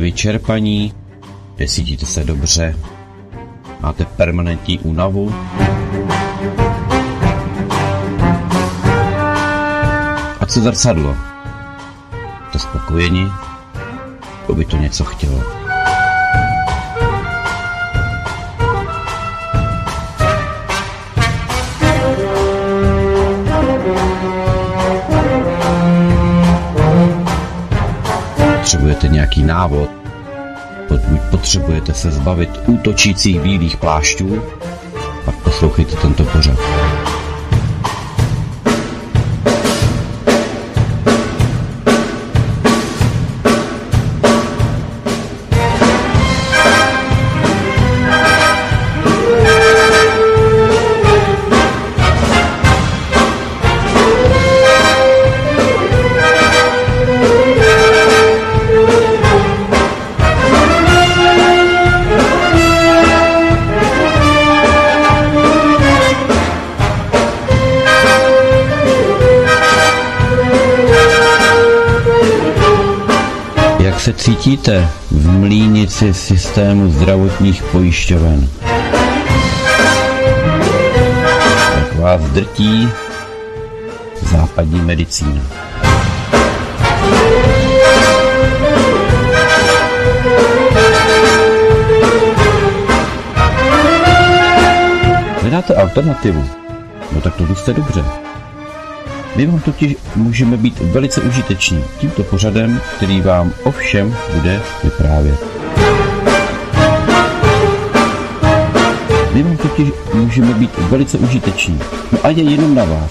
Jste vyčerpaní? Necítíte se dobře? Máte permanentní únavu? A co zrcadlo? Jste spokojeni? To by to něco chtělo. Potřebujete nějaký návod? Pokud potřebujete se zbavit útočících bílých plášťů, pak poslouchejte tento pořad. Cítíte v mlínici systému zdravotních pojišťoven? Jak vás drtí západní medicína? Hledáte alternativu? No tak to jste dobře. My vám totiž můžeme být velice užiteční tímto pořadem, který vám o všem bude vyprávět. My vám totiž můžeme být velice užiteční. No a je jenom na vás,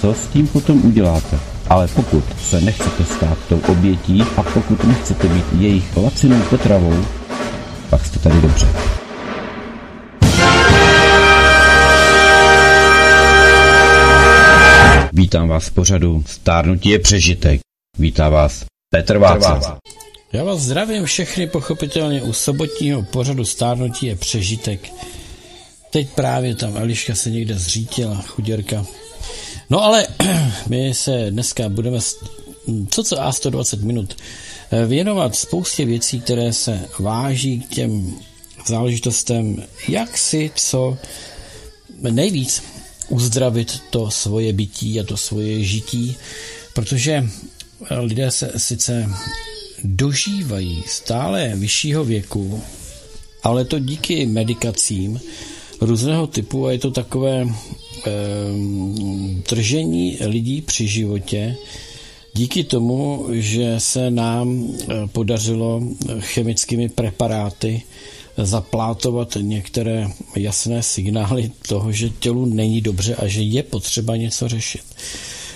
co s tím potom uděláte. Ale pokud se nechcete stát tou obětí a pokud nechcete být jejich lacinou potravou, pak jste tady dobře. Vítám vás v pořadu Stárnutí je přežitek. Vítá vás Petr Václav. Já vás zdravím všechny pochopitelně u sobotního pořadu Stárnutí je přežitek. Teď právě tam Eliška se někde zřítila, chuděrka. No ale my se dneska budeme co co a 120 minut věnovat spoustě věcí, které se váží k těm záležitostem, jak si co nejvíc uzdravit to svoje bytí a to svoje žití, protože lidé se sice dožívají stále vyššího věku, ale to díky medikacím různého typu a je to takové e, držení lidí při životě díky tomu, že se nám podařilo chemickými preparáty zaplátovat některé jasné signály toho, že tělu není dobře a že je potřeba něco řešit.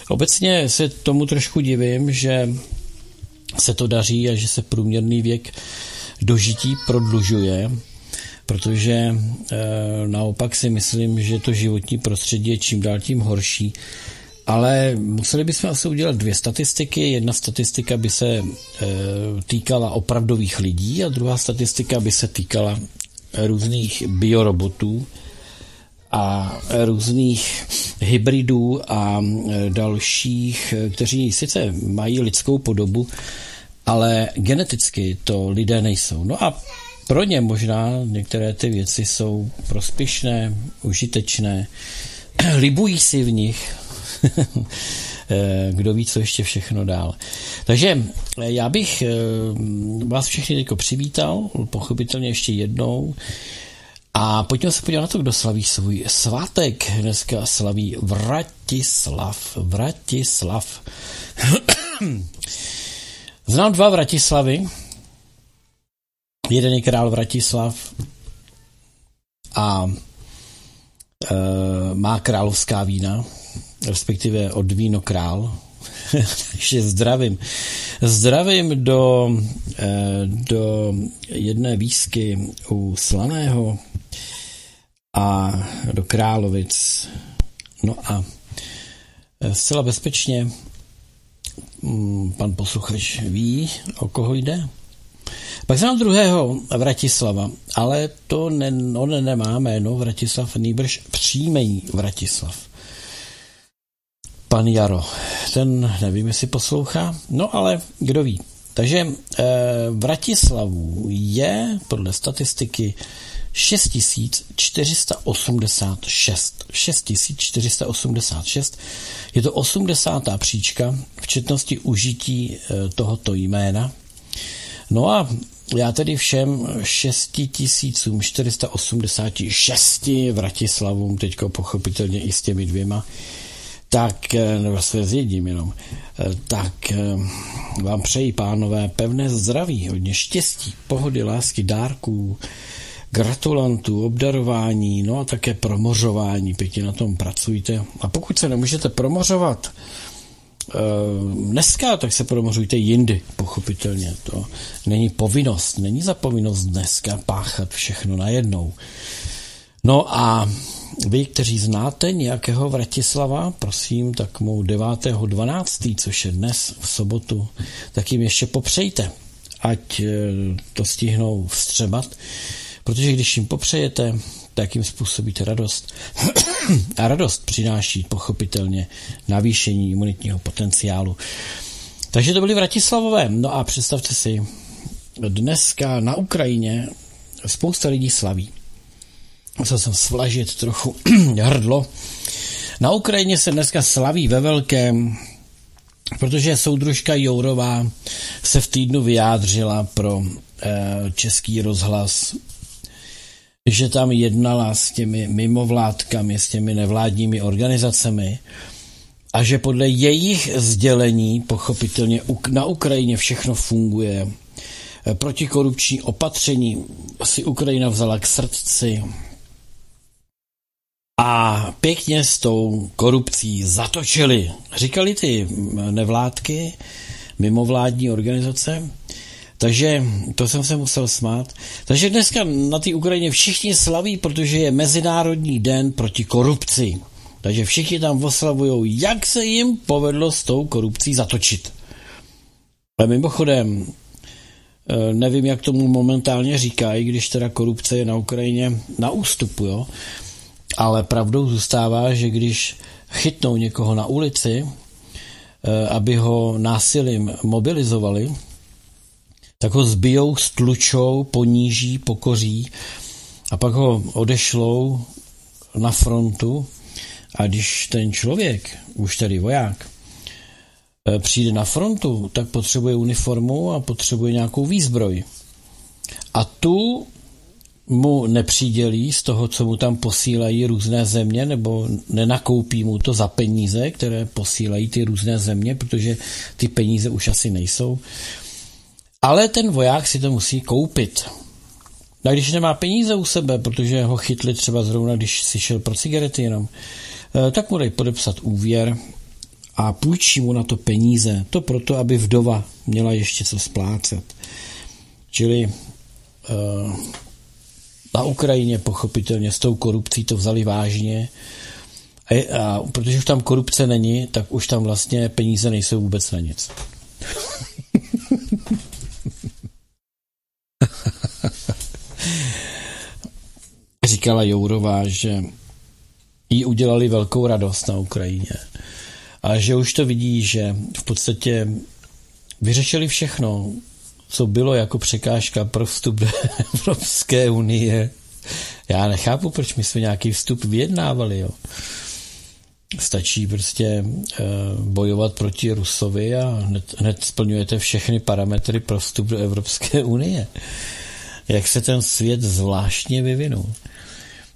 Obecně se tomu trošku divím, že se to daří a že se průměrný věk dožití prodlužuje, protože e, naopak si myslím, že to životní prostředí je čím dál tím horší ale museli bychom asi udělat dvě statistiky. Jedna statistika by se e, týkala opravdových lidí a druhá statistika by se týkala různých biorobotů a různých hybridů a e, dalších, kteří sice mají lidskou podobu, ale geneticky to lidé nejsou. No a pro ně možná některé ty věci jsou prospěšné, užitečné, libují si v nich, Eh, kdo ví, co ještě všechno dál. Takže eh, já bych eh, vás všechny jako přivítal, pochopitelně ještě jednou. A pojďme se podívat na to, kdo slaví svůj svátek. Dneska slaví Vratislav. Vratislav. Znám dva Vratislavy. Jeden je král Vratislav a e, má královská vína respektive od Víno Král. Takže zdravím. Zdravím do, eh, do jedné výsky u Slaného a do Královic. No a eh, zcela bezpečně mm, pan posluchač ví, o koho jde. Pak znám druhého Vratislava, ale to ne, on nemá jméno Vratislav, nýbrž příjmení Vratislav pan Jaro. Ten nevím, jestli poslouchá, no ale kdo ví. Takže Vratislavu je podle statistiky 6486. 6486. Je to 80. příčka v četnosti užití tohoto jména. No a já tedy všem 6486 Vratislavům, teďko pochopitelně i s těmi dvěma, tak, eh, nebo se s jedním jenom, eh, tak eh, vám přeji, pánové, pevné zdraví, hodně štěstí, pohody, lásky, dárků, gratulantů, obdarování, no a také promořování, pěkně na tom pracujte. A pokud se nemůžete promořovat, dneska, tak se promořujte jindy, pochopitelně. To není povinnost, není za povinnost dneska páchat všechno najednou. No a vy, kteří znáte nějakého Vratislava, prosím, tak mu 9.12., což je dnes v sobotu, tak jim ještě popřejte, ať eh, to stihnou vstřebat, protože když jim popřejete, tak jim způsobíte radost. A radost přináší pochopitelně navýšení imunitního potenciálu. Takže to byly Vratislavové. No a představte si, dneska na Ukrajině spousta lidí slaví musel jsem svlažit trochu hrdlo. Na Ukrajině se dneska slaví ve velkém, protože soudružka Jourová se v týdnu vyjádřila pro e, český rozhlas, že tam jednala s těmi mimovládkami, s těmi nevládními organizacemi a že podle jejich sdělení pochopitelně na Ukrajině všechno funguje. Eh, protikorupční opatření si Ukrajina vzala k srdci, a pěkně s tou korupcí zatočili. Říkali ty nevládky, mimovládní organizace, takže to jsem se musel smát. Takže dneska na té Ukrajině všichni slaví, protože je Mezinárodní den proti korupci. Takže všichni tam oslavují, jak se jim povedlo s tou korupcí zatočit. Ale mimochodem, eh, nevím, jak tomu momentálně říkají, když teda korupce je na Ukrajině na ústupu, jo? Ale pravdou zůstává, že když chytnou někoho na ulici, eh, aby ho násilím mobilizovali, tak ho zbijou, stlučou, poníží, pokoří a pak ho odešlou na frontu a když ten člověk, už tedy voják, eh, přijde na frontu, tak potřebuje uniformu a potřebuje nějakou výzbroj. A tu mu nepřidělí z toho, co mu tam posílají různé země, nebo nenakoupí mu to za peníze, které posílají ty různé země, protože ty peníze už asi nejsou. Ale ten voják si to musí koupit. A když nemá peníze u sebe, protože ho chytli třeba zrovna, když si šel pro cigarety jenom, eh, tak mu dej podepsat úvěr a půjčí mu na to peníze. To proto, aby vdova měla ještě co splácet. Čili uh, na Ukrajině pochopitelně s tou korupcí to vzali vážně. A, a protože už tam korupce není, tak už tam vlastně peníze nejsou vůbec na nic. Říkala Jourová, že jí udělali velkou radost na Ukrajině. A že už to vidí, že v podstatě vyřešili všechno co bylo jako překážka pro vstup do Evropské unie. Já nechápu, proč my jsme nějaký vstup vyjednávali. Jo. Stačí prostě uh, bojovat proti Rusovi a hned, hned splňujete všechny parametry pro vstup do Evropské unie. Jak se ten svět zvláštně vyvinul.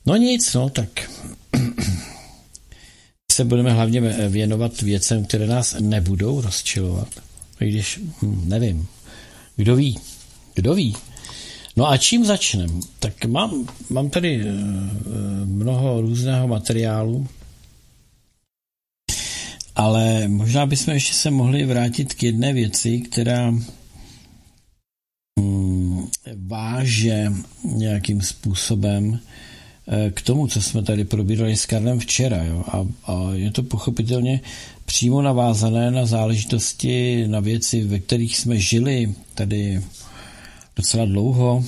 No nic, no tak se budeme hlavně věnovat věcem, které nás nebudou rozčilovat. I když, hm, nevím, kdo ví? Kdo ví? No a čím začneme? Tak mám, mám tady eh, mnoho různého materiálu, ale možná bychom ještě se mohli vrátit k jedné věci, která hmm, váže nějakým způsobem eh, k tomu, co jsme tady probírali s Karlem včera. Jo? A, a je to pochopitelně přímo navázané na záležitosti, na věci, ve kterých jsme žili tady docela dlouho.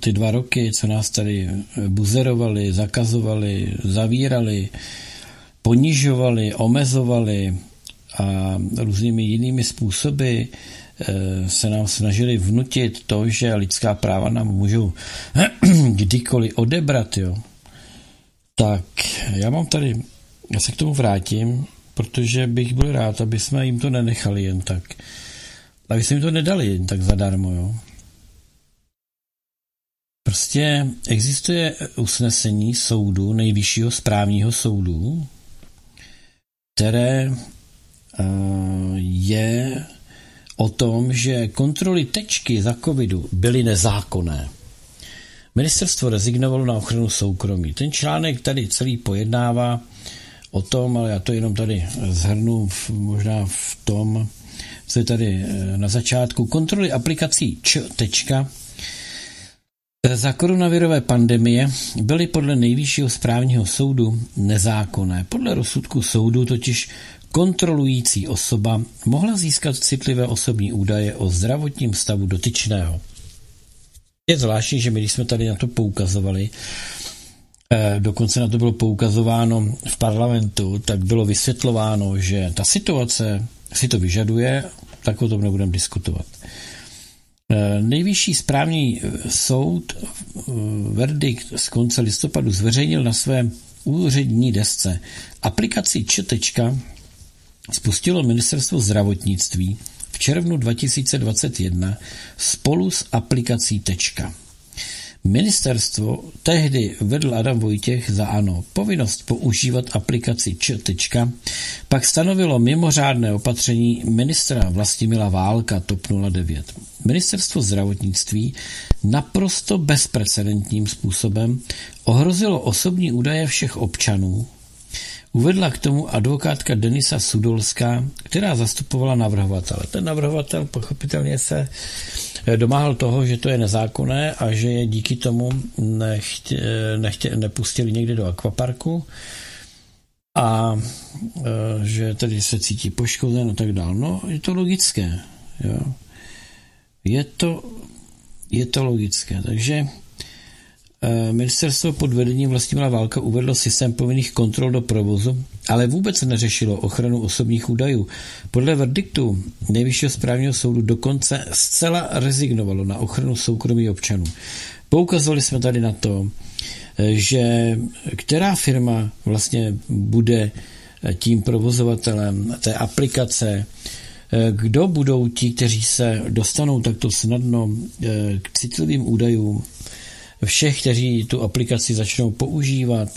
Ty dva roky, co nás tady buzerovali, zakazovali, zavírali, ponižovali, omezovali a různými jinými způsoby se nám snažili vnutit to, že lidská práva nám můžou kdykoliv odebrat, jo, tak já mám tady, já se k tomu vrátím, protože bych byl rád, aby jsme jim to nenechali jen tak. Aby jsme jim to nedali jen tak zadarmo, jo. Prostě existuje usnesení soudu, nejvyššího správního soudu, které eh, je o tom, že kontroly tečky za covidu byly nezákonné. Ministerstvo rezignovalo na ochranu soukromí. Ten článek tady celý pojednává o tom, ale já to jenom tady zhrnu v, možná v tom, co je tady eh, na začátku. Kontroly aplikací č. Tečka za koronavirové pandemie byly podle nejvyššího správního soudu nezákonné. Podle rozsudku soudu totiž kontrolující osoba mohla získat citlivé osobní údaje o zdravotním stavu dotyčného. Je zvláštní, že my, když jsme tady na to poukazovali, dokonce na to bylo poukazováno v parlamentu, tak bylo vysvětlováno, že ta situace si to vyžaduje, tak o tom nebudeme diskutovat. Eh, nejvyšší správní eh, soud verdikt z konce listopadu zveřejnil na své úřední desce. Aplikaci Četečka spustilo ministerstvo zdravotnictví v červnu 2021 spolu s aplikací Tečka. Ministerstvo tehdy vedl Adam Vojtěch za ANO. Povinnost používat aplikaci Č. pak stanovilo mimořádné opatření ministra Vlastimila Válka TOP 09. Ministerstvo zdravotnictví naprosto bezprecedentním způsobem ohrozilo osobní údaje všech občanů, Uvedla k tomu advokátka Denisa Sudolská, která zastupovala navrhovatele. Ten navrhovatel pochopitelně se domáhal toho, že to je nezákonné a že je díky tomu nechtě, nechtě, nepustili někde do akvaparku a eh, že tedy se cítí poškozen a tak dále. No, je to logické. Jo. Je to, je to logické. Takže Eh, ministerstvo pod vedením Vlastimila Válka uvedlo systém povinných kontrol do provozu, ale vůbec neřešilo ochranu osobních údajů. Podle verdiktu Nejvyššího správního soudu dokonce zcela rezignovalo na ochranu soukromí občanů. Poukazovali jsme tady na to, eh, že která firma vlastně bude eh, tím provozovatelem té aplikace, kdo budou ti, kteří se dostanou takto snadno k citlivým údajům všech, kteří tu aplikaci začnou používat.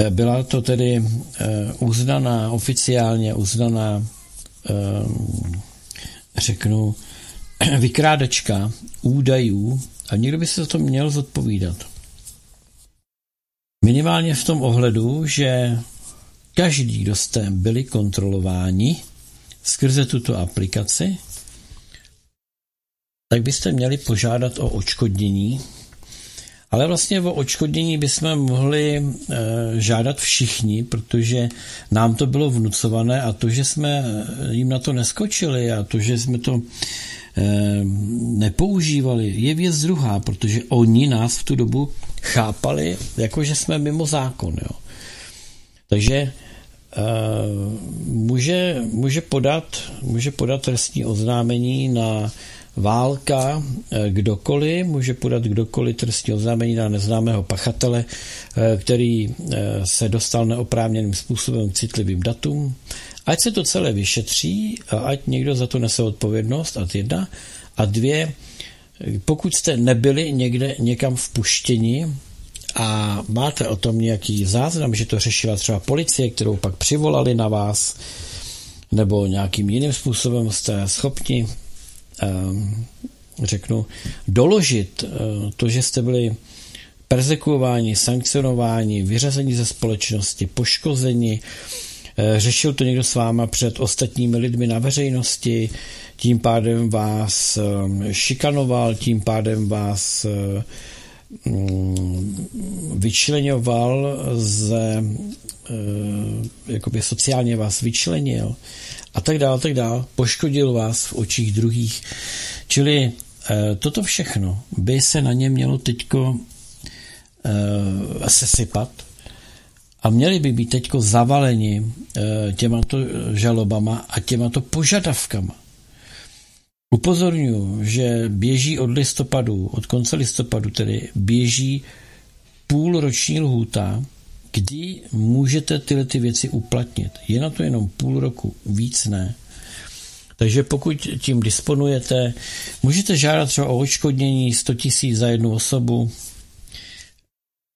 Eh, byla to tedy eh, uznaná, oficiálně uznaná, eh, řeknu, vykrádačka údajů a někdo by se za to měl zodpovídat. Minimálně v tom ohledu, že každý, kdo jste byli kontrolováni skrze tuto aplikaci, tak byste měli požádat o očkodnění. Ale vlastně o očkodnění bychom mohli e, žádat všichni, protože nám to bylo vnucované a to, že jsme jim na to neskočili a to, že jsme to e, nepoužívali, je věc druhá, protože oni nás v tu dobu chápali, jako že jsme mimo zákon. Jo. Takže může, může, podat, může podat trestní oznámení na válka, eh, kdokoliv, může podat kdokoliv trestní oznámení na neznámého pachatele, eh, který eh, se dostal neoprávněným způsobem k citlivým datům. Ať se to celé vyšetří ať někdo za to nese odpovědnost, a jedna. A dvě, pokud jste nebyli někde někam vpuštěni a máte o tom nějaký záznam, že to řešila třeba policie, kterou pak přivolali na vás, nebo nějakým jiným způsobem jste schopni řeknu, doložit eh, to, že jste byli persekuováni, sankcionováni, vyřazeni ze společnosti, poškozeni, eh, řešil to někdo s váma před ostatními lidmi na veřejnosti, tím pádem vás šikanoval, tím pádem vás eh, vyčlenoval ze, jakoby sociálně vás vyčlenil, a tak dále, tak dále, poškodil vás v očích druhých. Čili e, toto všechno by se na ně mělo teďko e, sesypat a měli by být teďko zavaleni těmato žalobama a těmato požadavkama. Upozorňuji, že běží od listopadu, od konce listopadu tedy, běží půlroční lhůta, kdy můžete tyhle ty věci uplatnit. Je na to jenom půl roku, víc ne. Takže pokud tím disponujete, můžete žádat třeba o odškodnění 100 tisíc za jednu osobu,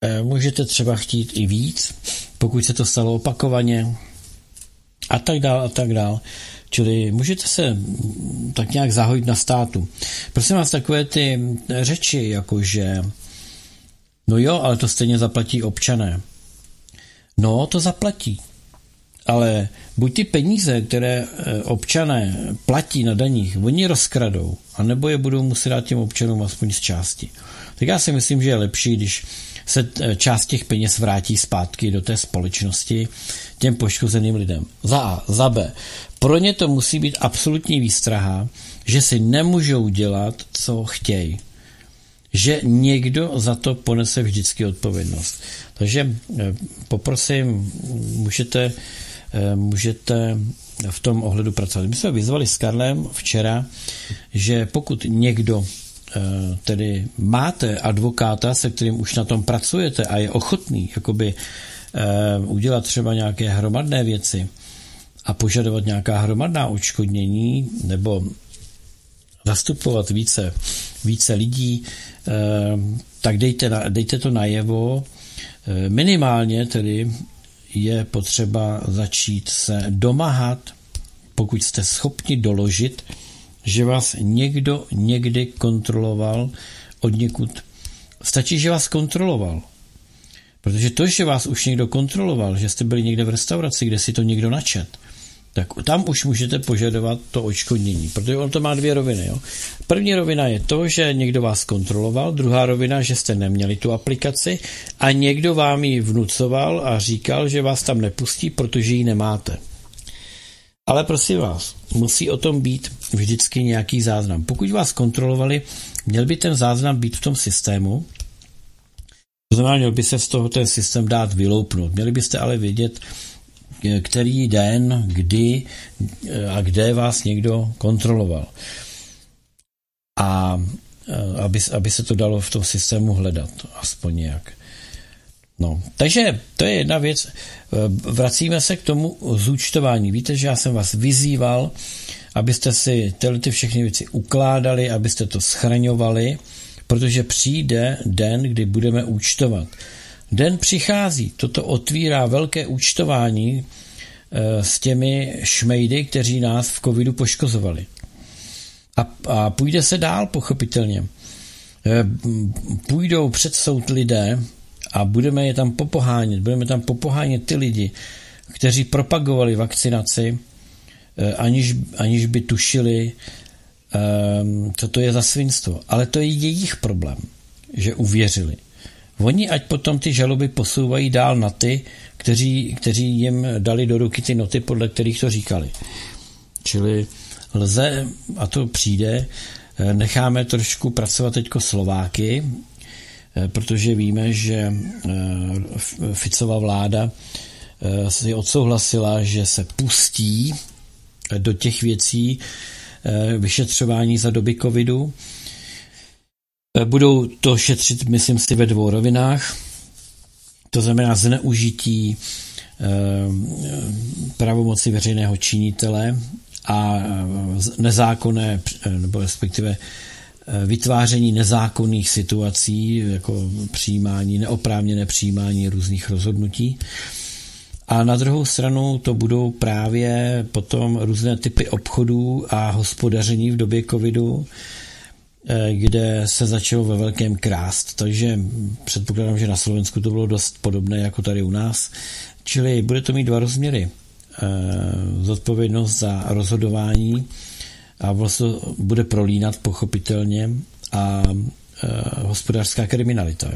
eh, můžete třeba chtít i víc, pokud se to stalo opakovaně a tak dál a tak dál. Čili můžete se tak nějak zahojit na státu. Prosím vás, takové ty řeči, jakože no jo, ale to stejně zaplatí občané. No, to zaplatí. Ale buď ty peníze, které eh, občané platí na daních, oni rozkradou, anebo je budou muset dát těm občanům aspoň z části. Tak já si myslím, že je lepší, když se eh, část těch peněz vrátí zpátky do té společnosti těm poškozeným lidem. Za A. Za B. Pro ně to musí být absolutní výstraha, že si nemůžou dělat, co chtějí. Že někdo za to ponese vždycky odpovědnost. Takže eh, poprosím, můžete, eh, můžete v tom ohledu pracovat. My jsme vyzvali s Karlem včera, že pokud někdo eh, tedy máte advokáta, se kterým už na tom pracujete a je ochotný jakoby udělat třeba nějaké hromadné věci, a požadovat nějaká hromadná odškodnění nebo zastupovat více, více lidí, eh, tak dejte, dejte to najevo. Eh, minimálně tedy je potřeba začít se domáhat, pokud jste schopni doložit, že vás někdo někdy kontroloval od někud. Stačí, že vás kontroloval. Protože to, že vás už někdo kontroloval, že jste byli někde v restauraci, kde si to někdo načet, tak tam už můžete požadovat to očkodnění, protože on to má dvě roviny. Jo. První rovina je to, že někdo vás kontroloval, druhá rovina, že jste neměli tu aplikaci a někdo vám ji vnucoval a říkal, že vás tam nepustí, protože ji nemáte. Ale prosím vás, musí o tom být vždycky nějaký záznam. Pokud vás kontrolovali, měl by ten záznam být v tom systému, to znamená, měl by se z toho ten systém dát vyloupnout. Měli byste ale vědět, který den, kdy a kde vás někdo kontroloval. A aby, aby se to dalo v tom systému hledat, aspoň nějak. No, takže to je jedna věc. Vracíme se k tomu zúčtování. Víte, že já jsem vás vyzýval, abyste si tyhle ty všechny věci ukládali, abyste to schraňovali, protože přijde den, kdy budeme účtovat. Den přichází, toto otvírá velké účtování eh, s těmi šmejdy, kteří nás v covidu poškozovali. A, a půjde se dál, pochopitelně. Eh, půjdou před soud lidé a budeme je tam popohánět. Budeme tam popohánět ty lidi, kteří propagovali vakcinaci, eh, aniž, aniž by tušili, co to je za svinstvo. Ale to je jejich problém, že uvěřili. Oni ať potom ty žaloby posouvají dál na ty, kteří, kteří jim dali do ruky ty noty, podle kterých to říkali. Čili lze, a to přijde, eh, necháme trošku pracovat teďko Slováky, eh, protože víme, že eh, Ficova vláda si odsouhlasila, že se pustí do těch věcí vyšetřování za doby covidu budou to šetřit, myslím si, ve dvou rovinách. To znamená zneužití eh, pravomoci veřejného činitele a eh, nezákonné, nebo respektive vytváření nezákonných situací, jako přijímání, neoprávněné přijímání různých rozhodnutí. A na druhou stranu to budou právě potom různé typy obchodů a hospodaření v době covidu, Eh, kde se začalo ve velkém krást. Takže předpokládám, že na Slovensku to bylo dost podobné jako tady u nás. Čili bude to mít dva rozměry. Eh, zodpovědnost za rozhodování a vlastně bude prolínat pochopitelně a eh, hospodářská kriminalita.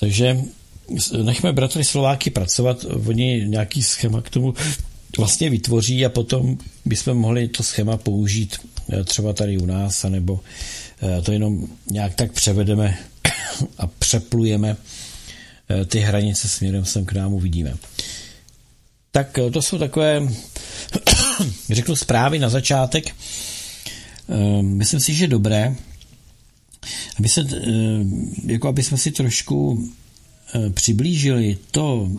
Takže nechme bratry Slováky pracovat, oni nějaký schéma k tomu vlastně vytvoří a potom bychom mohli to schéma použít Eh, třeba tady u nás, anebo eh, to jenom nějak tak převedeme a přeplujeme eh, ty hranice směrem sem k nám uvidíme. Tak to jsou takové, řeknu, zprávy na začátek. myslím si, že dobré, aby, se, jako aby jsme si trošku přiblížili to,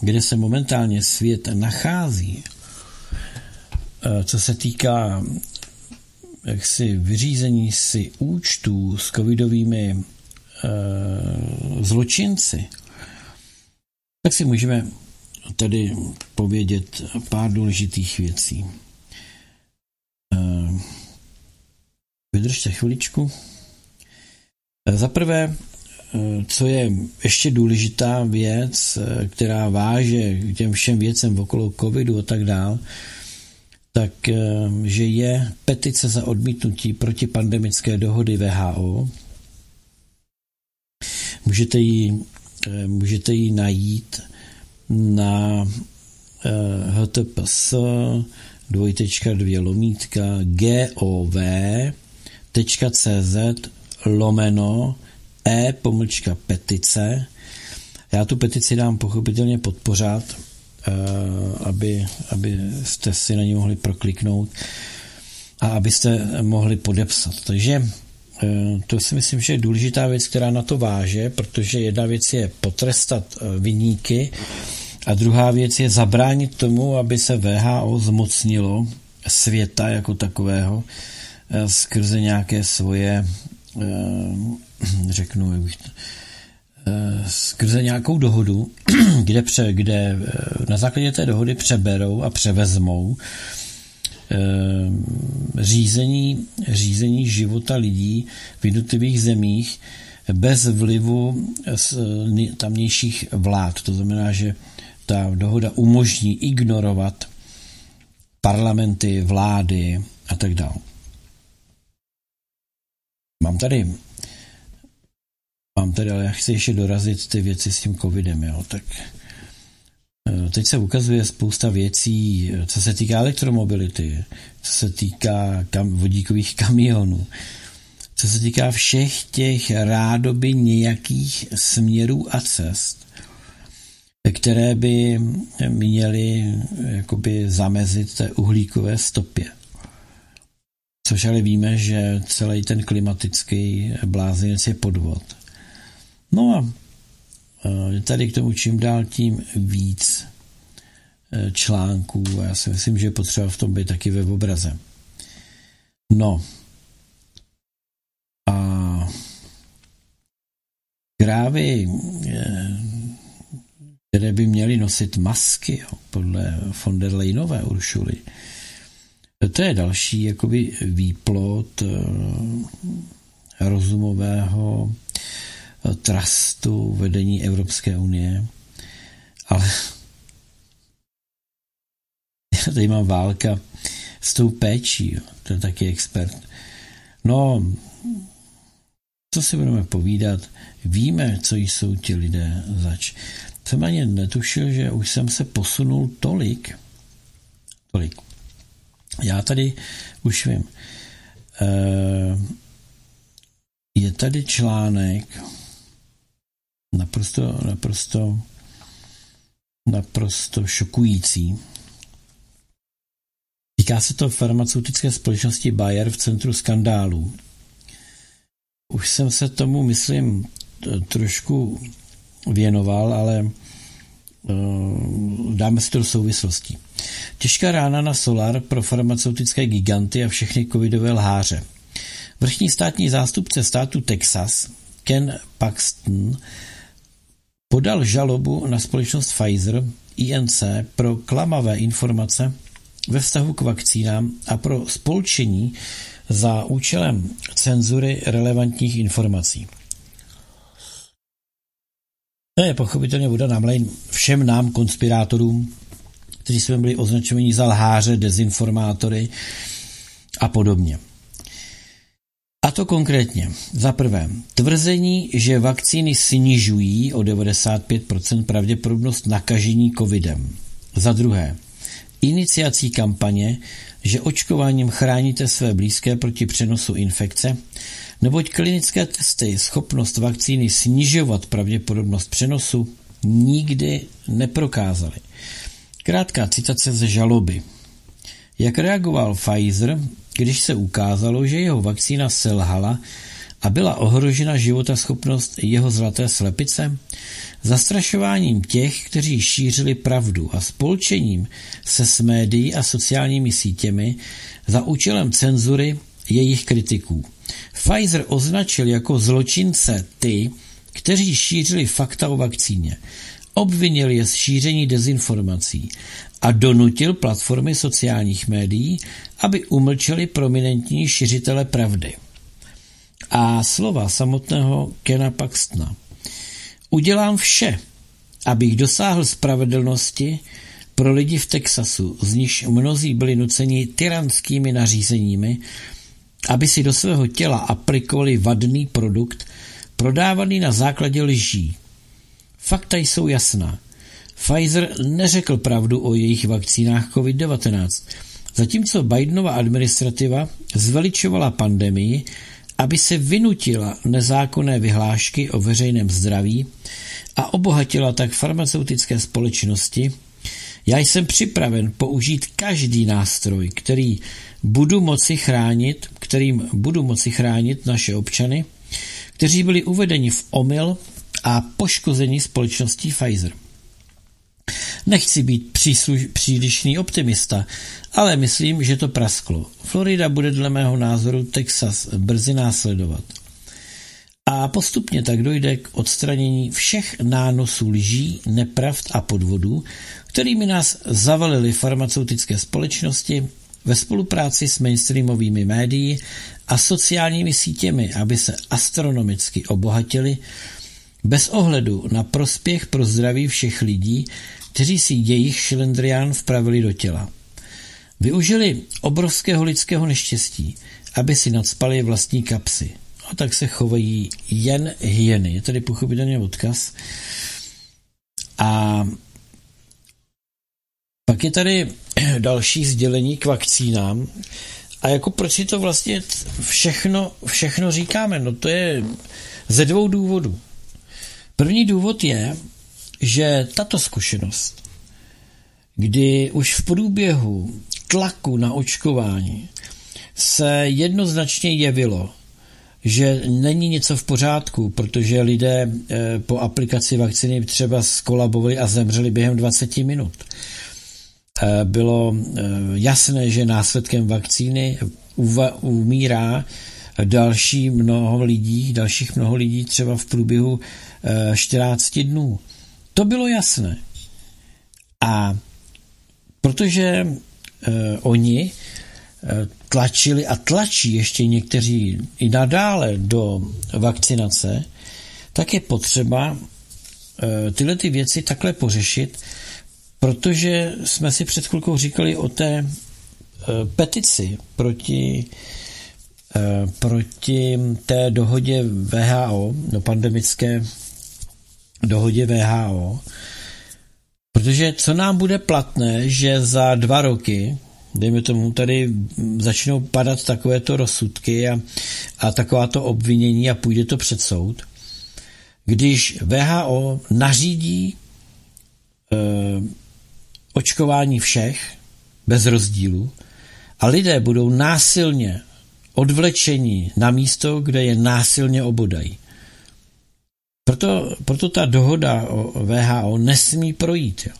kde se momentálně svět nachází, co se týká jaksi vyřízení si účtů s covidovými e, zločinci, tak si můžeme tady povědět pár důležitých věcí. E, vydržte chviličku. E, za prvé, co je ještě důležitá věc, která váže k těm všem věcem okolo covidu a tak dál, tak eh, že je petice za odmítnutí protipandemické dohody VHO. Můžete ji, eh, můžete ji najít na htps eh, dvojtečka dvě lomítka gov.cz lomeno e pomlčka petice. Já tu petici dám pochopitelně podpořát, aby, aby jste si na ní mohli prokliknout a abyste mohli podepsat. Takže eh, to si myslím, že je důležitá věc, která na to váže, protože jedna věc je potrestat eh, vyníky a druhá věc je zabránit tomu, aby se VHO zmocnilo světa jako takového skrze nějaké svoje, řeknu, jak bych to, Eh, skrze nějakou dohodu, kde, pře, kde eh, na základě té dohody přeberou a převezmou eh, řízení, řízení života lidí v jednotlivých zemích bez vlivu tamnějších vlád. To znamená, že ta dohoda umožní ignorovat parlamenty, vlády a tak dále. Mám tady Mám tady, ale já chci ještě dorazit ty věci s tím covidem, jo, tak eh, teď se ukazuje spousta věcí, co se týká elektromobility, co se týká kam, vodíkových kamionů, co se týká všech těch rádoby nějakých směrů a cest, které by měly jakoby zamezit té uhlíkové stopě. Což ale víme, že celý ten klimatický blázinec je podvod. No a e, tady k tomu čím dál tím víc e, článků a já si myslím, že je potřeba v tom být taky ve obraze. No a krávy, e, které by měly nosit masky, podle von der Leinové Uršuly, to je další jakoby výplot rozumového trustu vedení Evropské unie, ale já tady mám válka s tou péčí, jo. to je taky expert. No, co si budeme povídat, víme, co jsou ti lidé zač. Jsem ani netušil, že už jsem se posunul tolik, tolik. Já tady už vím. E, je tady článek, naprosto, naprosto, naprosto šokující. Týká se to farmaceutické společnosti Bayer v centru skandálů. Už jsem se tomu, myslím, trošku věnoval, ale uh, dáme si to do souvislostí. Těžká rána na solar pro farmaceutické giganty a všechny covidové lháře. Vrchní státní zástupce státu Texas Ken Paxton podal žalobu na společnost Pfizer INC pro klamavé informace ve vztahu k vakcínám a pro spolčení za účelem cenzury relevantních informací. To je pochopitelně voda na mlejn všem nám, konspirátorům, kteří jsme byli označeni za lháře, dezinformátory a podobně. To konkrétně. Za prvé, tvrzení, že vakcíny snižují o 95% pravděpodobnost nakažení covidem. Za druhé, iniciací kampaně, že očkováním chráníte své blízké proti přenosu infekce, neboť klinické testy schopnost vakcíny snižovat pravděpodobnost přenosu nikdy neprokázaly. Krátká citace ze žaloby. Jak reagoval Pfizer, když se ukázalo, že jeho vakcína selhala a byla ohrožena životaschopnost jeho zlaté slepice? Zastrašováním těch, kteří šířili pravdu a spolčením se s médií a sociálními sítěmi za účelem cenzury jejich kritiků. Pfizer označil jako zločince ty, kteří šířili fakta o vakcíně. Obvinil je z šíření dezinformací a donutil platformy sociálních médií, aby umlčeli prominentní šiřitele pravdy. A slova samotného Kena Paxtona. Udělám vše, abych dosáhl spravedlnosti pro lidi v Texasu, z nichž mnozí byli nuceni tyranskými nařízeními, aby si do svého těla aplikovali vadný produkt, prodávaný na základě lží. Fakta jsou jasná. Pfizer neřekl pravdu o jejich vakcínách COVID-19, zatímco Bidenova administrativa zveličovala pandemii, aby se vynutila nezákonné vyhlášky o veřejném zdraví a obohatila tak farmaceutické společnosti, já jsem připraven použít každý nástroj, který budu moci chránit, kterým budu moci chránit naše občany, kteří byli uvedeni v omyl a poškození společností Pfizer. Nechci být přísluž, přílišný optimista, ale myslím, že to prasklo. Florida bude dle mého názoru Texas brzy následovat. A postupně tak dojde k odstranění všech nánosů lží, nepravd a podvodů, kterými nás zavalily farmaceutické společnosti ve spolupráci s mainstreamovými médií a sociálními sítěmi, aby se astronomicky obohatili bez ohledu na prospěch pro zdraví všech lidí, kteří si jejich šlendrián vpravili do těla. Využili obrovského lidského neštěstí, aby si nadspali vlastní kapsy. A tak se chovají jen hyeny. Je tady pochopitelně odkaz. A pak je tady další sdělení k vakcínám. A jako proč si to vlastně všechno, všechno říkáme? No to je ze dvou důvodů. První důvod je, že tato zkušenost, kdy už v průběhu tlaku na očkování se jednoznačně jevilo, že není něco v pořádku, protože lidé eh, po aplikaci vakcíny třeba skolabovali a zemřeli během 20 minut. Eh, bylo eh, jasné, že následkem vakcíny umírá další mnoho lidí, dalších mnoho lidí třeba v průběhu 14 dnů. To bylo jasné. A protože oni tlačili a tlačí ještě někteří i nadále do vakcinace, tak je potřeba eh, tyhle ty věci takhle pořešit, protože jsme si před chvilkou říkali o té petici proti, proti té dohodě VHO, no pandemické dohodě VHO, protože co nám bude platné, že za dva roky dejme tomu, tady začnou padat takovéto rozsudky a, a takováto obvinění a půjde to před soud, když VHO nařídí e, očkování všech bez rozdílu a lidé budou násilně odvlečeni na místo, kde je násilně obodají. Proto, proto ta dohoda o VHO nesmí projít. Jo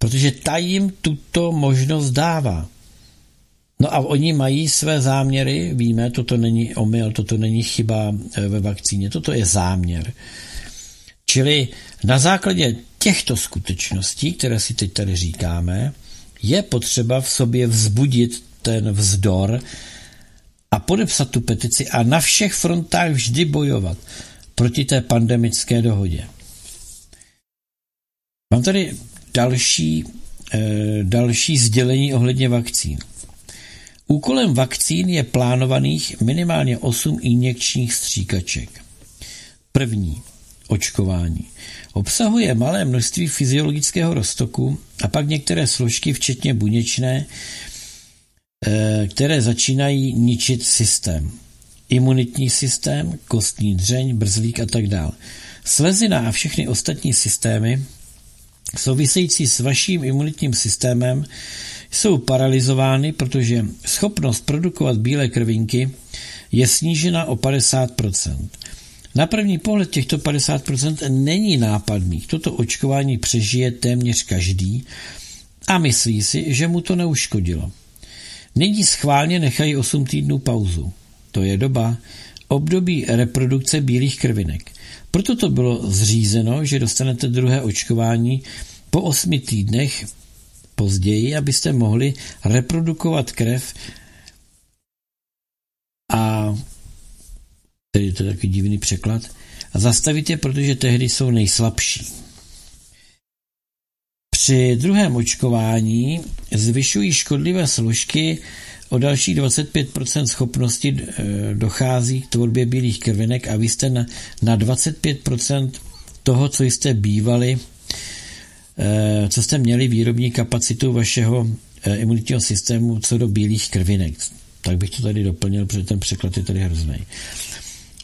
protože ta jim tuto možnost dává. No a oni mají své záměry, víme, toto není omyl, toto není chyba eh, ve vakcíně, toto je záměr. Čili na základě těchto skutečností, které si teď tady říkáme, je potřeba v sobě vzbudit ten vzdor a podepsat tu petici a na všech frontách vždy bojovat proti té pandemické dohodě. Mám tady další, eh, další sdělení ohledně vakcín. Úkolem vakcín je plánovaných minimálně 8 injekčních stříkaček. První očkování. Obsahuje malé množství fyziologického roztoku a pak některé složky, včetně buněčné, eh, které začínají ničit systém. Imunitní systém, kostní dřeň, brzlík a tak dále. Slezina a všechny ostatní systémy související s vaším imunitním systémem jsou paralizovány, protože schopnost produkovat bílé krvinky je snížena o 50%. Na první pohled těchto 50% není nápadných. Toto očkování přežije téměř každý a myslí si, že mu to neuškodilo. Nyní schválně nechají 8 týdnů pauzu. To je doba, období reprodukce bílých krvinek. Proto to bylo zřízeno, že dostanete druhé očkování po 8 týdnech později, abyste mohli reprodukovat krev a tedy to je takový divný překlad, a zastavit je, protože tehdy jsou nejslabší. Při druhém očkování zvyšují škodlivé složky o další 25% schopnosti eh, dochází k tvorbě bílých krvinek a vy jste na, na 25% toho, co jste bývali, eh, co jste měli výrobní kapacitu vašeho eh, imunitního systému co do bílých krvinek. Tak bych to tady doplnil, protože ten překlad je tady hrozný.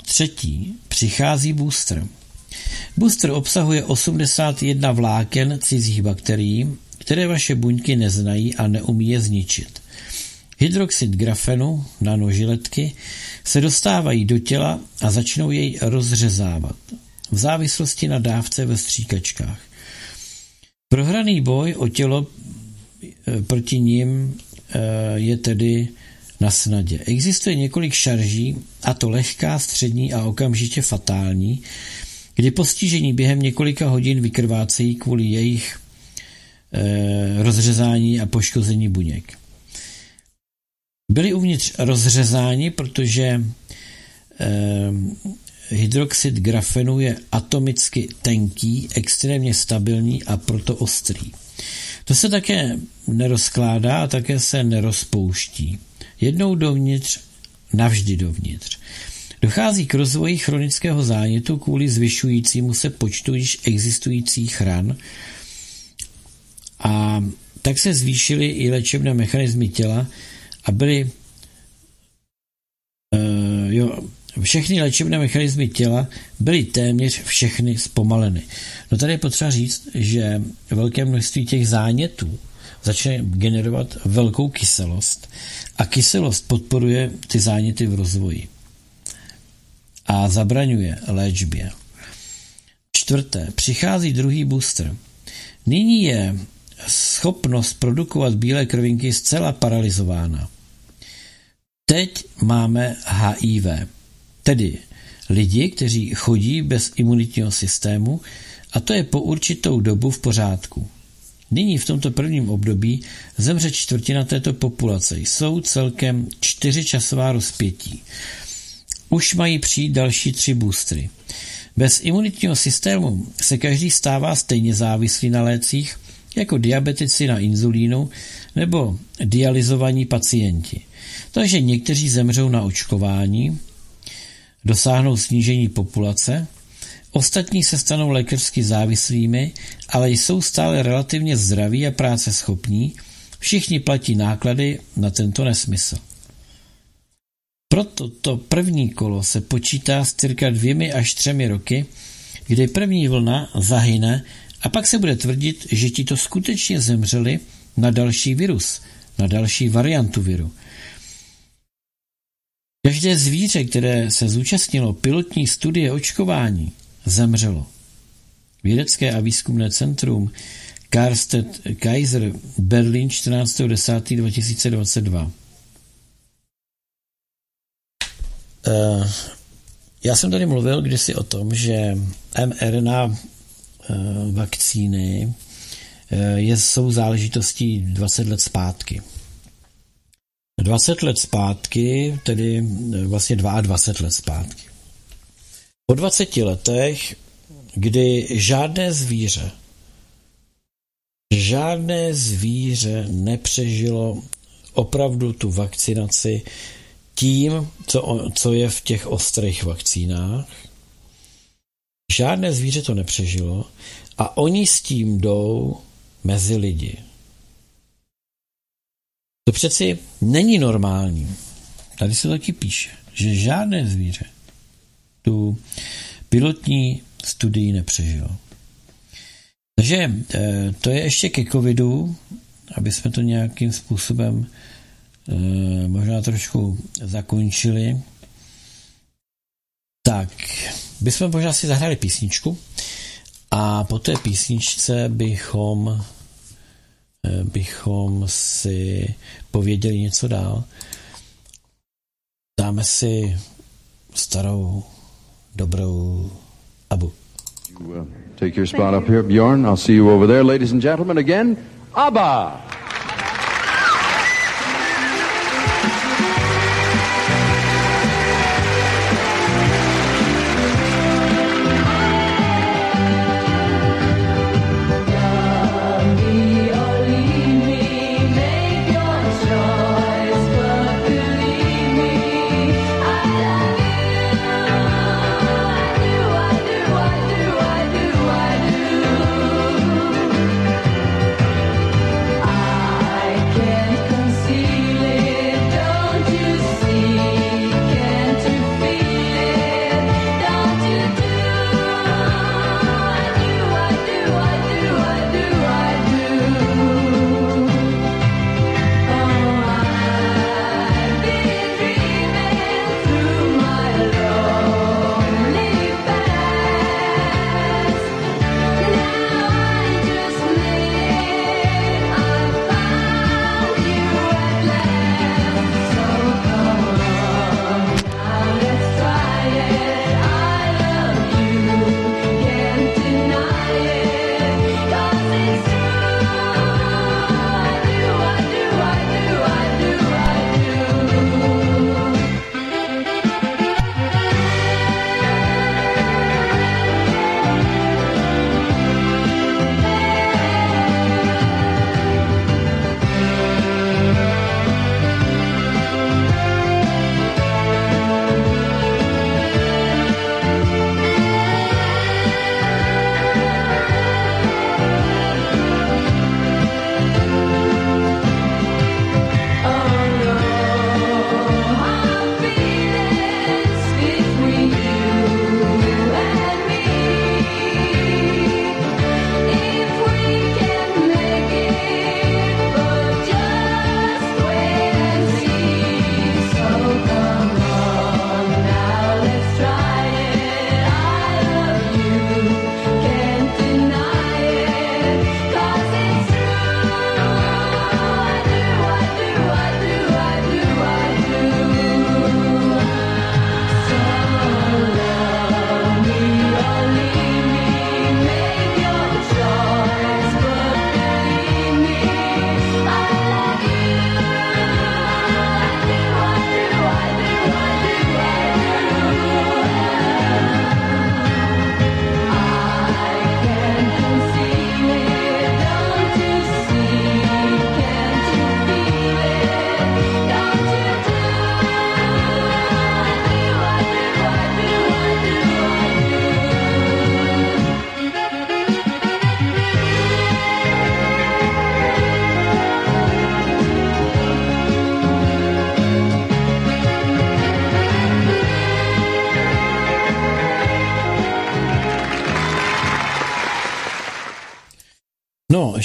Třetí, přichází booster. Booster obsahuje 81 vláken cizích bakterií, které vaše buňky neznají a neumí je zničit. Hydroxid grafenu, nanožiletky, se dostávají do těla a začnou jej rozřezávat v závislosti na dávce ve stříkačkách. Prohraný boj o tělo e, proti ním e, je tedy na snadě. Existuje několik šarží, a to lehká, střední a okamžitě fatální, kdy postižení během několika hodin vykrvácejí kvůli jejich e, rozřezání a poškození buněk. Byli uvnitř rozřezáni, protože e, hydroxid grafenu je atomicky tenký, extrémně stabilní a proto ostrý. To se také nerozkládá a také se nerozpouští. Jednou dovnitř, navždy dovnitř. Dochází k rozvoji chronického zánětu kvůli zvyšujícímu se počtu již existujících ran a tak se zvýšily i léčebné mechanismy těla a byly uh, jo, všechny léčebné mechanismy těla byly téměř všechny zpomaleny. No tady je potřeba říct, že velké množství těch zánětů začne generovat velkou kyselost a kyselost podporuje ty záněty v rozvoji a zabraňuje léčbě. Čtvrté, přichází druhý booster. Nyní je schopnost produkovat bílé krvinky zcela paralizována. Teď máme HIV, tedy lidi, kteří chodí bez imunitního systému a to je po určitou dobu v pořádku. Nyní v tomto prvním období zemře čtvrtina této populace. Jsou celkem čtyři časová rozpětí. Už mají přijít další tři boostry. Bez imunitního systému se každý stává stejně závislý na lécích, jako diabetici na inzulínu nebo dializovaní pacienti. Takže někteří zemřou na očkování, dosáhnou snížení populace, ostatní se stanou lékařsky závislými, ale jsou stále relativně zdraví a práce schopní, všichni platí náklady na tento nesmysl. Proto to první kolo se počítá s cirka dvěmi až třemi roky, kdy první vlna zahyne a pak se bude tvrdit, že ti to skutečně zemřeli na další virus, na další variantu viru. Každé zvíře, které se zúčastnilo pilotní studie očkování, zemřelo. Vědecké a výzkumné centrum Karstedt Kaiser Berlin 14.10.2022 Eh, já jsem tady mluvil kdysi o tom, že mRNA eh, vakcíny eh, je, jsou záležitostí 20 let zpátky. 20 let zpátky, tedy vlastně 22 let zpátky. Po 20 letech, kdy žádné zvíře, žádné zvíře nepřežilo opravdu tu vakcinaci tím, co, co je v těch ostrých vakcínách. Žádné zvíře to nepřežilo a oni s tím jdou mezi lidi. To přeci není normální. Tady se taky píše, že žádné zvíře tu pilotní studii nepřežilo. Takže eh, to je ještě ke covidu. aby jsme to nějakým způsobem e, možná trošku zakončili, tak bychom možná si zahrali písničku a po té písničce bychom bychom si pověděli něco dál. Dáme si starou, dobrou Abu. You, uh, take your spot up here, Bjorn. I'll see you over there. Ladies and gentlemen, again, ABBA!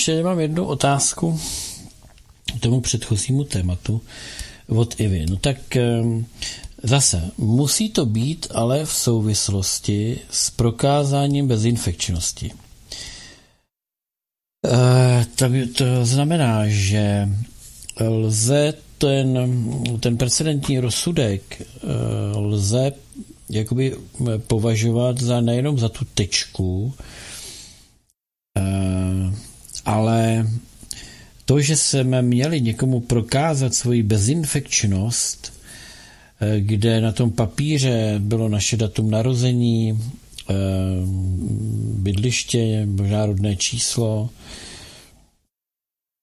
Ještě mám jednu otázku k tomu předchozímu tématu od Ivy. No tak ehm, zase, musí to být ale v souvislosti s prokázáním bezinfekčnosti. E, to, to znamená, že lze ten, ten precedentní rozsudek e, lze jakoby považovat za nejenom za tu tečku, ale to, že jsme měli někomu prokázat svoji bezinfekčnost, eh, kde na tom papíře bylo naše datum narození, eh, bydliště, možná rodné číslo,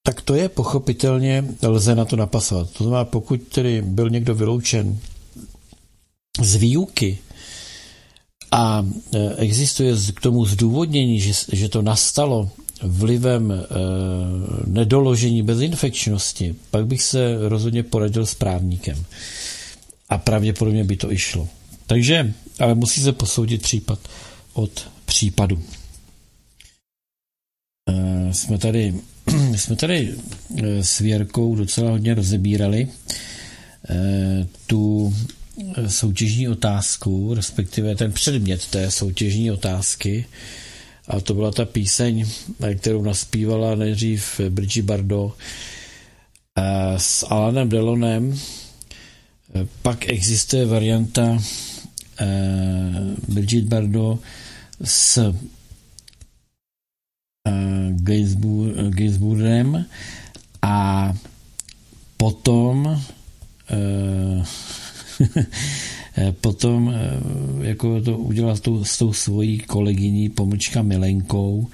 tak to je pochopitelně, lze na to napasovat. To znamená, pokud tedy byl někdo vyloučen z výuky a eh, existuje k tomu zdůvodnění, že, že to nastalo vlivem e, nedoložení bezinfekčnosti, pak bych se rozhodně poradil s právníkem. A pravděpodobně by to i šlo. Takže, ale musí se posoudit případ od případu. E, jsme tady jsme tady eh, s Věrkou docela hodně rozebírali eh, tu soutěžní otázku, respektive ten předmět té soutěžní otázky. A to byla ta píseň, kterou naspívala nejdřív Bridget Bardot s Alanem Delonem. Pak existuje varianta Bridget Bardot s Gainsbourgem a potom potom jako to udělal s tou, s tou svojí kolegyní pomlčka Milenkou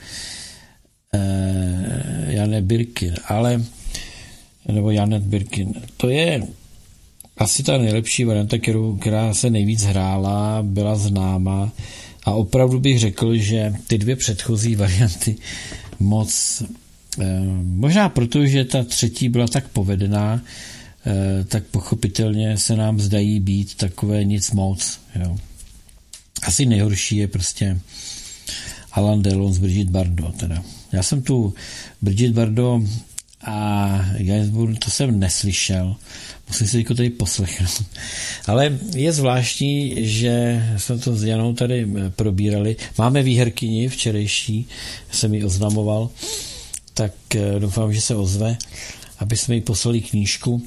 Jane Birkin, ale nebo Janet Birkin. To je asi ta nejlepší varianta, kterou, která se nejvíc hrála, byla známa a opravdu bych řekl, že ty dvě předchozí varianty moc, eh, možná proto, že ta třetí byla tak povedená, eh, tak pochopitelně se nám zdají být takové nic moc. Jo. Asi nejhorší je prostě Alan Delon z Bridget Bardot. Teda. Já jsem tu Bridget Bardot a Gainsbourg, to jsem neslyšel. Musím si to tady poslechnout. Ale je zvláštní, že jsme to s Janou tady eh, probírali. Máme výherkyni včerejší, jsem ji oznamoval, tak eh, doufám, že se ozve, aby jsme jí poslali knížku.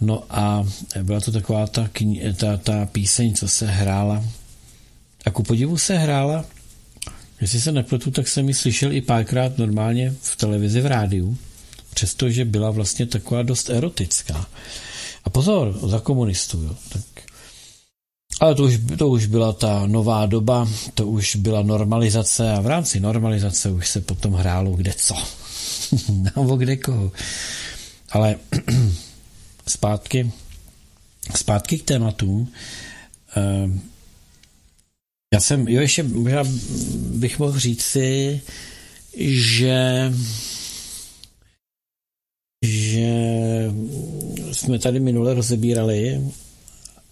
No a byla to taková ta, kni- ta, ta píseň, co se hrála. A ku podivu se hrála, jestli se nepletu, tak jsem ji slyšel i párkrát normálně v televizi, v rádiu, přestože byla vlastně taková dost erotická. A pozor, za komunistů, jo. Tak. Ale to už, to už byla ta nová doba, to už byla normalizace a v rámci normalizace už se potom hrálo kde co. Nebo kde koho. Ale zpátky, zpátky k tématům. Ehm, já jsem, jo, ještě možná bych mohl říct si, že že jsme tady minule rozebírali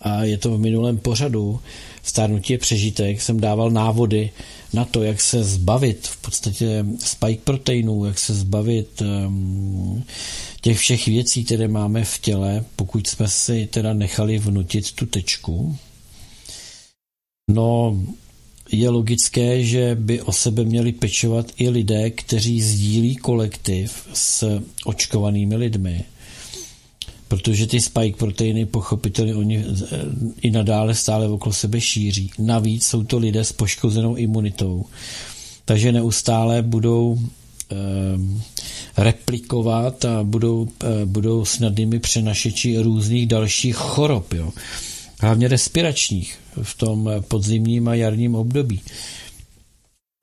a je to v minulém pořadu Stárnutí je přežitek, jsem dával návody na to, jak se zbavit v podstatě spike proteinů, jak se zbavit um, těch všech věcí, které máme v těle, pokud jsme si teda nechali vnutit tu tečku. No, je logické, že by o sebe měli pečovat i lidé, kteří sdílí kolektiv s očkovanými lidmi. Protože ty spike proteiny pochopitelně oni i nadále stále okolo sebe šíří. Navíc jsou to lidé s poškozenou imunitou. Takže neustále budou eh, replikovat a budou, eh, budou snadnými přenašeči různých dalších chorob. Jo hlavně respiračních v tom podzimním a jarním období.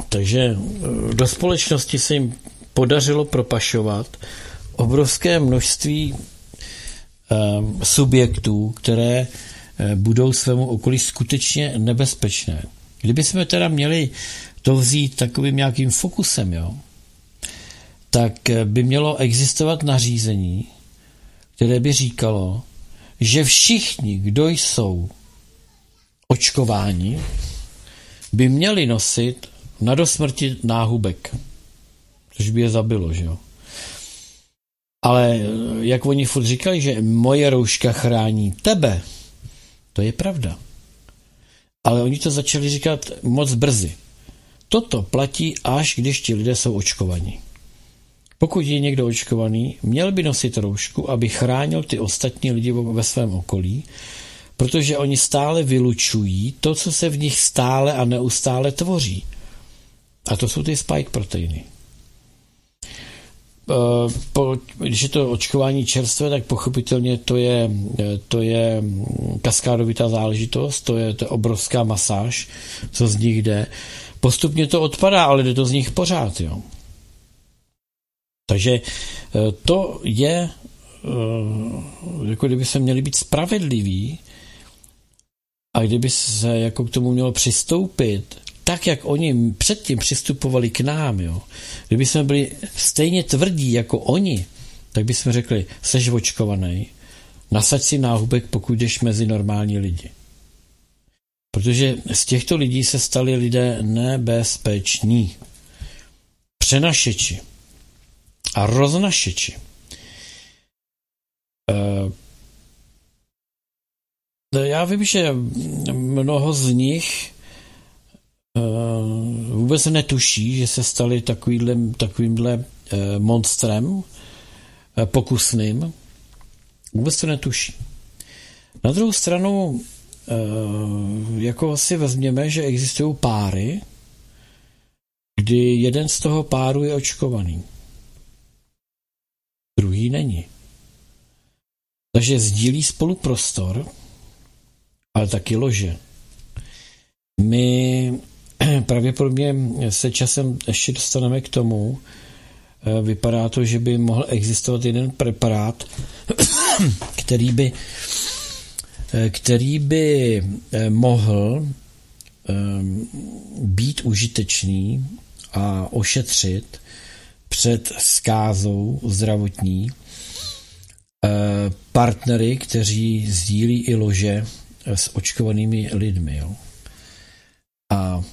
Takže eh, do společnosti se jim podařilo propašovat obrovské množství subjektů, které uh, budou svému okolí skutečně nebezpečné. Kdyby jsme teda měli to vzít takovým nějakým fokusem, jo, tak by mělo existovat nařízení, které by říkalo, že všichni, kdo jsou očkováni, by měli nosit na dosmrti náhubek, což by je zabilo, že jo. Ale jak oni furt říkali, že moje rouška chrání tebe, to je pravda. Ale oni to začali říkat moc brzy. Toto platí až když ti lidé jsou očkovaní. Pokud je někdo očkovaný, měl by nosit roušku, aby chránil ty ostatní lidi ve svém okolí, protože oni stále vylučují to, co se v nich stále a neustále tvoří. A to jsou ty spike proteiny. Eh, když je to očkování čerstvé, tak pochopitelně to je, to je kaskádovitá záležitost, to je, to je obrovská masáž, co z nich jde. Postupně to odpadá, ale jde to z nich pořád. Jo. Takže eh, to je, eh, jako kdyby se měli být spravedliví a kdyby se jako k tomu mělo přistoupit, tak, jak oni předtím přistupovali k nám, jo. kdyby jsme byli stejně tvrdí jako oni, tak bychom řekli, seš očkovaný, nasaď si náhubek, pokud jdeš mezi normální lidi. Protože z těchto lidí se stali lidé nebezpeční. Přenašeči. a roznašeči. Já vím, že mnoho z nich vůbec netuší, že se stali takovýmhle, takovýmhle monstrem pokusným. Vůbec to netuší. Na druhou stranu, jako si vezměme, že existují páry, kdy jeden z toho páru je očkovaný. Druhý není. Takže sdílí spolu prostor, ale taky lože. My pravděpodobně se časem ještě dostaneme k tomu, eh, vypadá to, že by mohl existovat jeden preparát, který by, eh, který by eh, mohl být užitečný a ošetřit před skázou zdravotní partnery, kteří sdílí i lože s očkovanými lidmi. Jo. A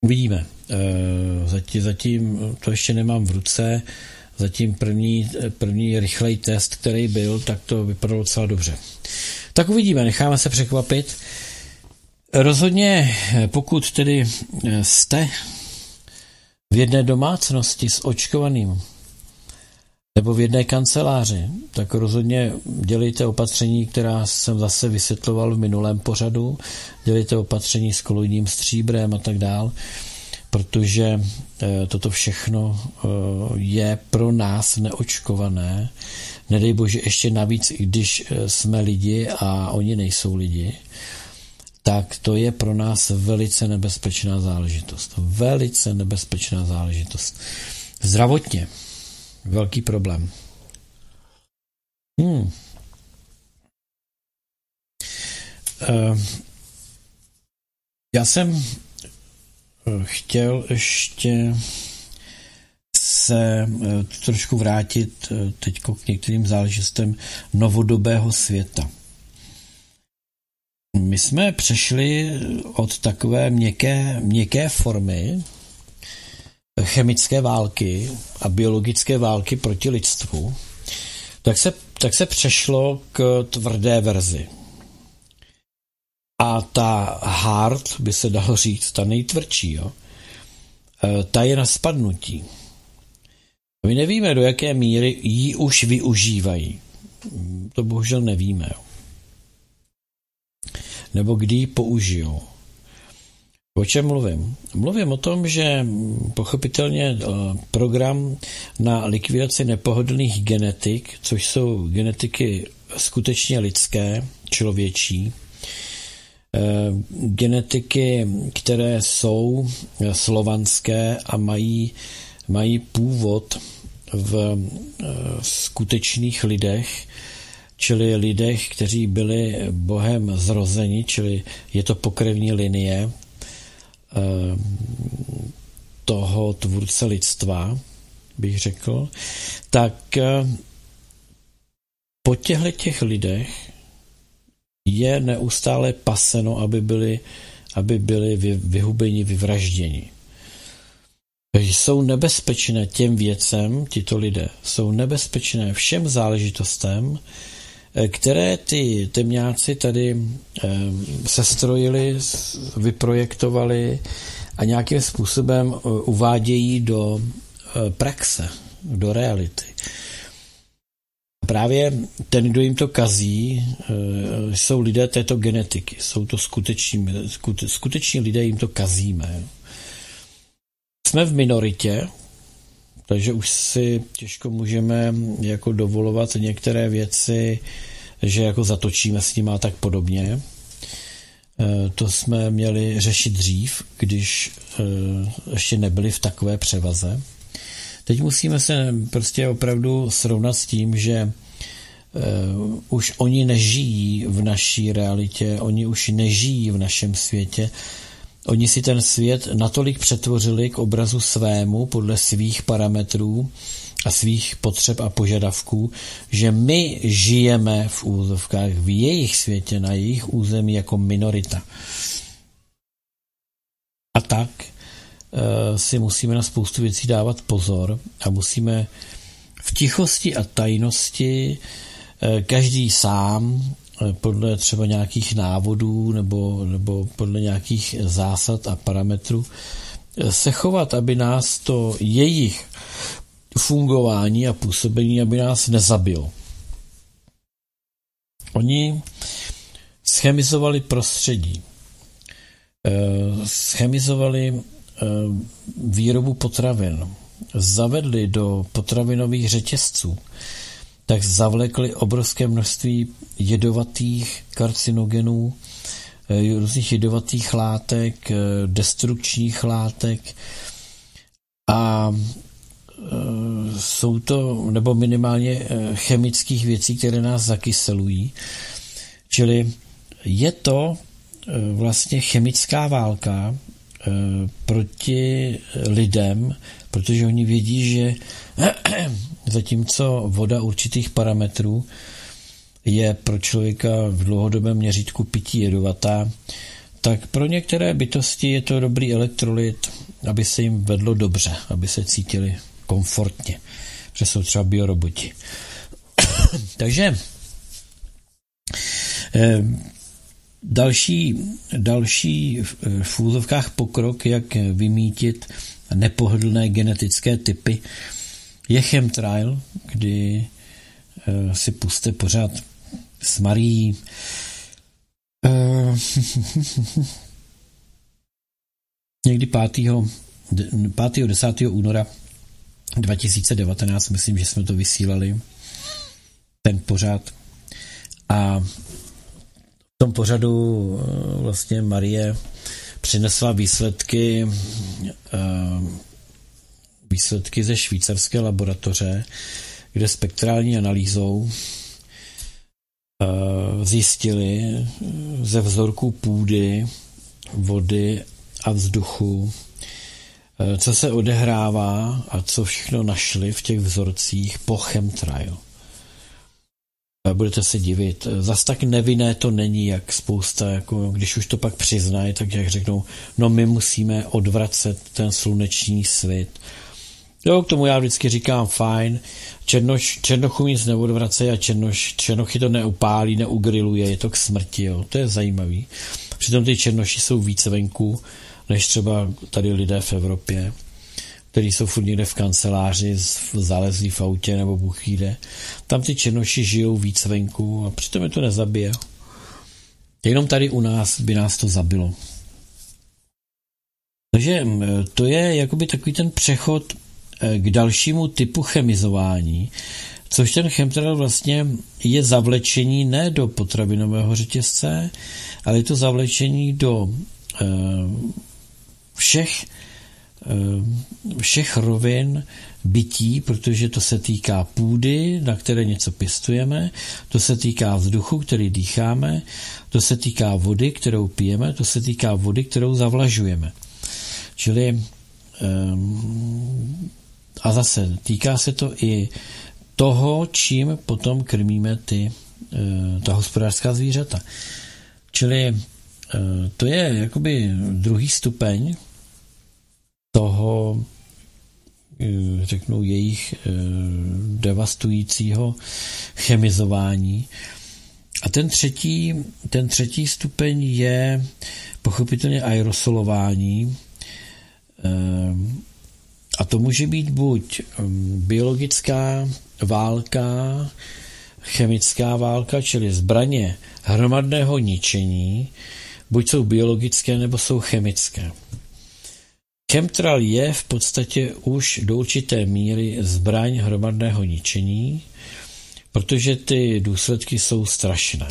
uvidíme. E, zatím, zatím to ještě nemám v ruce. Zatím první, první rychlej test, který byl, tak to vypadalo docela dobře. Tak uvidíme, necháme se překvapit. Rozhodně, pokud tedy jste v jedné domácnosti s očkovaným nebo v jedné kanceláři, tak rozhodně dělejte opatření, která jsem zase vysvětloval v minulém pořadu, dělejte opatření s kolojním stříbrem a tak dál, protože eh, toto všechno eh, je pro nás neočkované. Nedej bože ještě navíc, když eh, jsme lidi a oni nejsou lidi, tak to je pro nás velice nebezpečná záležitost. Velice nebezpečná záležitost. Zdravotně velký problém. Hmm. Uh, já jsem eh, chtěl ještě se uh, trošku vrátit teď k některým záležitostem novodobého světa. My jsme přešli od takové měkké, měkké formy chemické války a biologické války proti lidstvu, tak se, tak se přešlo k tvrdé verzi. A ta hard, by se dalo říct, ta nejtvrdší, jo, e, ta je na spadnutí. My nevíme, do jaké míry ji už využívají. To bohužel nevíme. Jo. Nebo kdy ji použijou. O čem mluvím? Mluvím o tom, že pochopitelně eh, program na likvidaci nepohodlných genetik, což jsou genetiky skutečně lidské, člověčí, eh, genetiky, které jsou slovanské a mají, mají původ v eh, skutečných lidech, čili lidech, kteří byli Bohem zrozeni, čili je to pokrevní linie, Eh, toho tvůrce lidstva, bych řekl, tak eh, po těchto těch lidech je neustále paseno, aby byli, aby byli vyhubeni, vyvražděni. Jsou nebezpečné těm věcem, tito lidé, jsou nebezpečné všem záležitostem, Eh, které ty temňáci tady eh, sestrojili, vyprojektovali a nějakým způsobem eh, uvádějí do praxe, do reality. Právě ten, kdo jim to kazí, jsou lidé této genetiky. Jsou to skuteční, skuteční lidé, jim to kazíme. Jsme v minoritě, takže už si těžko můžeme jako dovolovat některé věci, že jako zatočíme s nimi a tak podobně. E, to jsme měli řešit dřív, když e, ještě nebyli v takové převaze. Teď musíme se prostě opravdu srovnat s tím, že Uh, už oni nežijí v naší realitě, oni už nežijí v našem světě, Oni si ten svět natolik přetvořili k obrazu svému podle svých parametrů a svých potřeb a požadavků, že my žijeme v úzovkách v jejich světě, na jejich území jako minorita. A tak si musíme na spoustu věcí dávat pozor a musíme v tichosti a tajnosti každý sám podle třeba nějakých návodů nebo, nebo podle nějakých zásad a parametrů se chovat, aby nás to jejich fungování a působení, aby nás nezabilo. Oni schemizovali prostředí, eh, schemizovali eh, výrobu potravin, zavedli do potravinových řetězců, tak zavlekli obrovské množství jedovatých karcinogenů, eh, různých jedovatých látek, destrukčních látek a jsou to, nebo minimálně eh, chemických věcí, které nás zakyselují. Čili je to eh, vlastně chemická válka eh, proti lidem, protože oni vědí, že zatímco voda určitých parametrů je pro člověka v dlouhodobém měřítku pití jedovatá, tak pro některé bytosti je to dobrý elektrolyt, aby se jim vedlo dobře, aby se cítili komfortně, že jsou třeba bioroboti. Takže eh, další, další v úzovkách pokrok, jak vymítit nepohodlné genetické typy, je chemtrail, kdy eh, si puste pořád s Marí eh, někdy 5. 5. 10. února 2019, myslím, že jsme to vysílali, ten pořad. A v tom pořadu eh, vlastně Marie přinesla výsledky výsledky ze švýcarské laboratoře, kde spektrální analýzou eh, zjistili ze vzorků půdy, vody a vzduchu Eh, co se odehrává a co všechno našli v těch vzorcích po chemtrail. Eh, budete se divit. Zas tak nevinné to není, jak spousta, jako když už to pak přiznají, tak jak řeknou, no my musíme odvracet ten sluneční svět. Jo, k tomu já vždycky říkám fajn, černoš, černochu nic neodvracej a černoš, černochy to neupálí, neugriluje, je to k smrti, jo. to je zajímavý. Přitom ty černoši jsou více venku, než třeba tady lidé v Evropě, kteří jsou furt někde v kanceláři, zalezlí v autě nebo Bůh jde. Tam ty černoši žijou víc venku a přitom je to nezabije. Jenom tady u nás by nás to zabilo. Takže to je jakoby takový ten přechod k dalšímu typu chemizování, což ten chemtrail vlastně je zavlečení ne do potravinového řetězce, ale je to zavlečení do e, všech, eh, všech rovin bytí, protože to se týká půdy, na které něco pěstujeme, to se týká vzduchu, který dýcháme, to se týká vody, kterou pijeme, to se týká vody, kterou zavlažujeme. Čili a zase týká se to i toho, čím potom krmíme ty, eh, ta hospodářská zvířata. Čili eh, to je jakoby druhý stupeň toho, eh, řeknu, jejich devastujícího chemizování. A ten třetí, ten třetí stupeň je pochopitelně aerosolování. A to může být buď biologická válka, chemická válka, čili zbraně hromadného ničení, buď jsou biologické nebo jsou chemické. Chemtrail je v podstatě už do určité míry zbraň hromadného ničení, protože ty důsledky jsou strašné.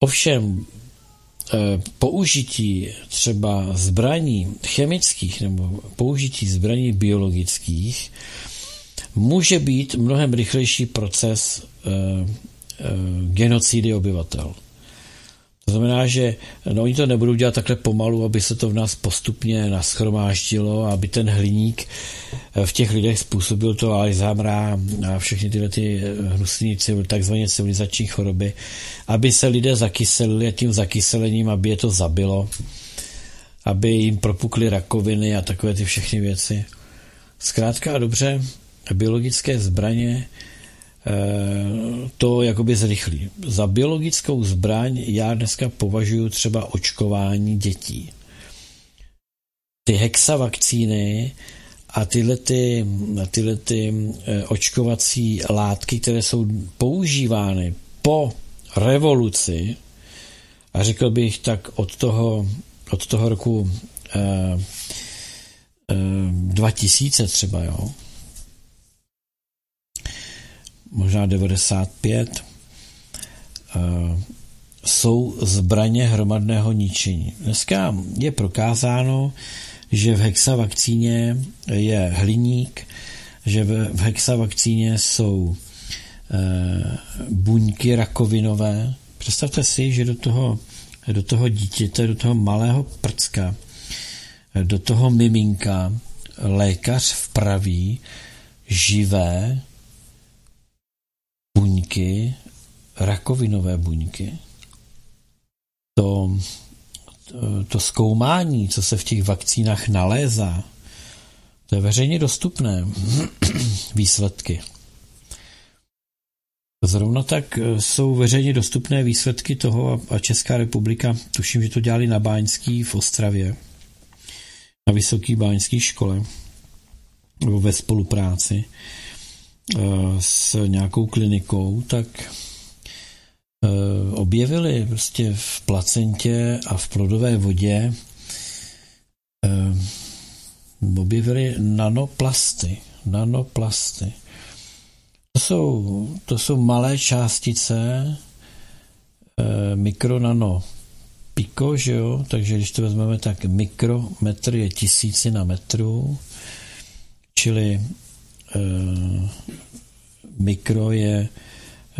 Ovšem, použití třeba zbraní chemických nebo použití zbraní biologických může být mnohem rychlejší proces eh, eh, genocidy obyvatel. To znamená, že no, oni to nebudou dělat takhle pomalu, aby se to v nás postupně naschromáždilo, aby ten hliník eh, v těch lidech způsobil to Alzheimera a všechny tyhle ty eh, hnusné takzvané civilizační choroby, aby se lidé zakyselili a tím zakyselením, aby je to zabilo. aby jim propukly rakoviny a takové ty všechny věci. Zkrátka a dobře, biologické zbraně to jakoby zrychlí. Za biologickou zbraň já dneska považuji třeba očkování dětí. Ty hexavakcíny a tyhle, ty, tyhle ty eh, očkovací látky, které jsou používány po revoluci, a řekl bych tak od toho, od toho roku eh, eh, 2000 třeba, jo, možná 95, eh, jsou zbraně hromadného ničení. Dneska je prokázáno, že v hexavakcíně je hliník, že v hexavakcíně jsou e, buňky rakovinové. Představte si, že do toho, do toho dítěte, do toho malého prcka, do toho miminka lékař vpraví živé buňky, rakovinové buňky. To to zkoumání, co se v těch vakcínách nalézá, to je veřejně dostupné výsledky. Zrovna tak e, jsou veřejně dostupné výsledky toho a Česká republika, tuším, že to dělali na Báňský v Ostravě, na Vysoký báňský škole, nebo ve spolupráci s nějakou klinikou, tak Eh, objevili prostě v placentě a v plodové vodě eh, objevili nanoplasty. Nanoplasty. To jsou, to jsou malé částice eh, mikronano piko, že jo? takže když to vezmeme, tak mikrometr je tisíci na metru, čili mikro je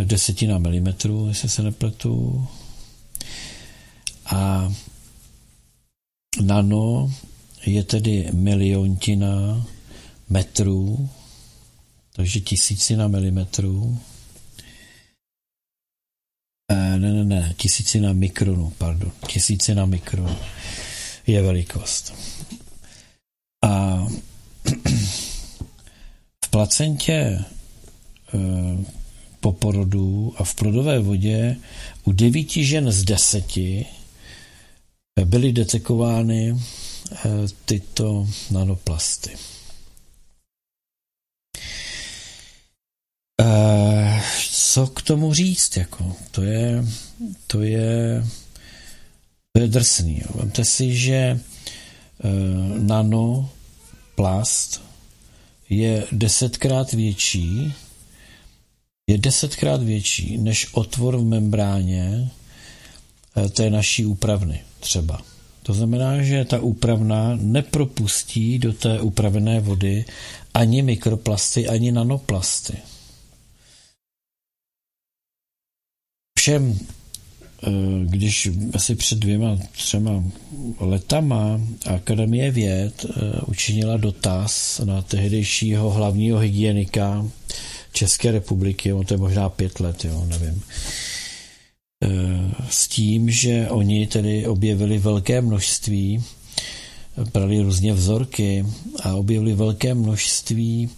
desetina milimetrů, jestli se nepletu. A nano je tedy miliontina metrů, takže tisícina milimetrů. E, ne, ne, ne, tisícina mikronu, pardon, tisícina mikronu je velikost. A placentě e, po porodu a v plodové vodě u devíti žen z deseti byly detekovány eh, tyto nanoplasty. Eh, co k tomu říct? Jako? To, je, to, je, to je drsný. Vemte si, že eh, nanoplast je desetkrát větší je desetkrát větší než otvor v membráně eh, té naší úpravny třeba. To znamená, že ta úpravna nepropustí do té upravené vody ani mikroplasty, ani nanoplasty. Všem, když asi před dvěma, třema letama Akademie věd eh, učinila dotaz na tehdejšího hlavního hygienika České republiky, on to je možná pět let, jo, nevím. E, s tím, že oni tedy objevili velké množství, brali různě vzorky a objevili velké množství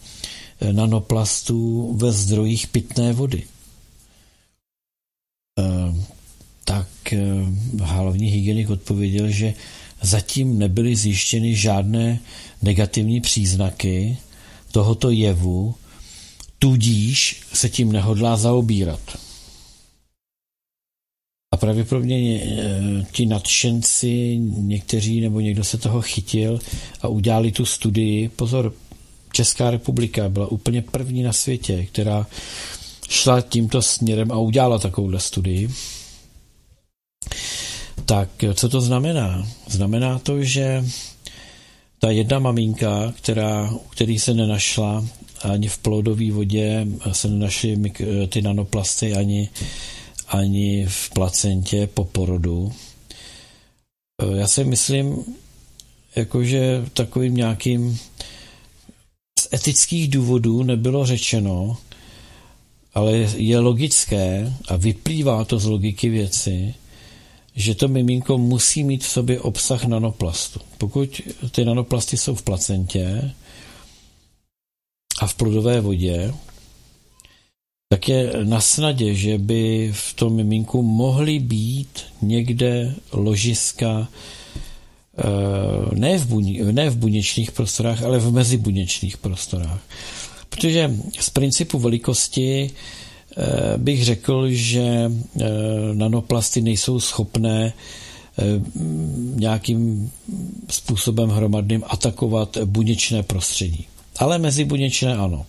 nanoplastů ve zdrojích pitné vody. Tak hlavní hygienik odpověděl, že zatím nebyly zjištěny žádné negativní příznaky tohoto jevu, tudíž se tím nehodlá zaobírat. A pravděpodobně eh, ti nadšenci, někteří nebo někdo se toho chytil a udělali tu studii. Pozor, Česká republika byla úplně první na světě, která šla tímto směrem a udělala takovouhle studii. Tak co to znamená? Znamená to, že ta jedna maminka, která, který se nenašla ani v plodové vodě se nenašly ty nanoplasty ani, ani v placentě po porodu. Já si myslím, jakože takovým nějakým z etických důvodů nebylo řečeno, ale je logické a vyplývá to z logiky věci, že to miminko musí mít v sobě obsah nanoplastu. Pokud ty nanoplasty jsou v placentě a v plodové vodě, tak je na snadě, že by v tom miminku mohly být někde ložiska eh, ne v, buní, ne v buněčných prostorách, ale v mezibuněčných prostorách. Protože z principu velikosti bych řekl, že eh, nanoplasty nejsou schopné nějakým způsobem hromadným atakovat buněčné prostředí. Ale mezibuněčné ano.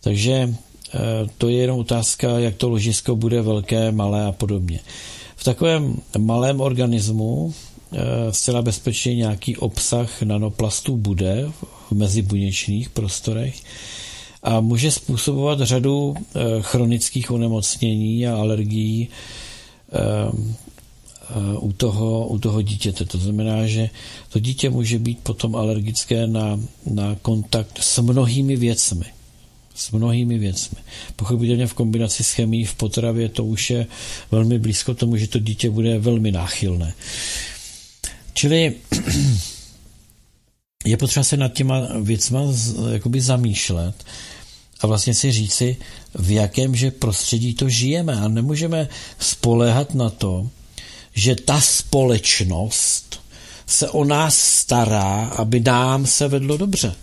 Takže Eh, to je jenom otázka, jak to ložisko bude velké, malé a podobně. V takovém malém organismu eh, zcela bezpečně nějaký obsah nanoplastů bude v mezibuněčných prostorech a může způsobovat řadu eh, chronických onemocnění a alergií u toho, u toho dítěte. To znamená, že to dítě může být potom alergické na, na kontakt s mnohými věcmi s mnohými věcmi. Pochopitelně v kombinaci s chemií v potravě to už je velmi blízko tomu, že to dítě bude velmi náchylné. Čili je potřeba se nad těma věcma jakoby zamýšlet a vlastně si říci, v jakémže prostředí to žijeme a nemůžeme spolehat na to, že ta společnost se o nás stará, aby nám se vedlo dobře.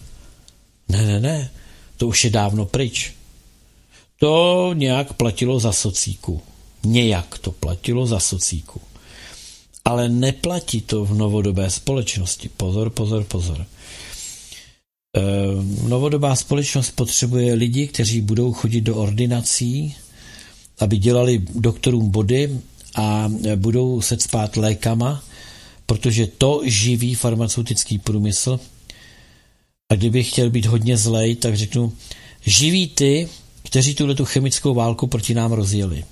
Ne, ne, ne. To už je dávno pryč. To nějak platilo za socíku. Nějak to platilo za socíku. Ale neplatí to v novodobé společnosti. Pozor, pozor, pozor. E, novodobá společnost potřebuje lidi, kteří budou chodit do ordinací, aby dělali doktorům body a budou se spát lékama, protože to živí farmaceutický průmysl a kdybych chtěl být hodně zlej, tak řeknu, živí ty, kteří tuhle tu chemickou válku proti nám rozjeli.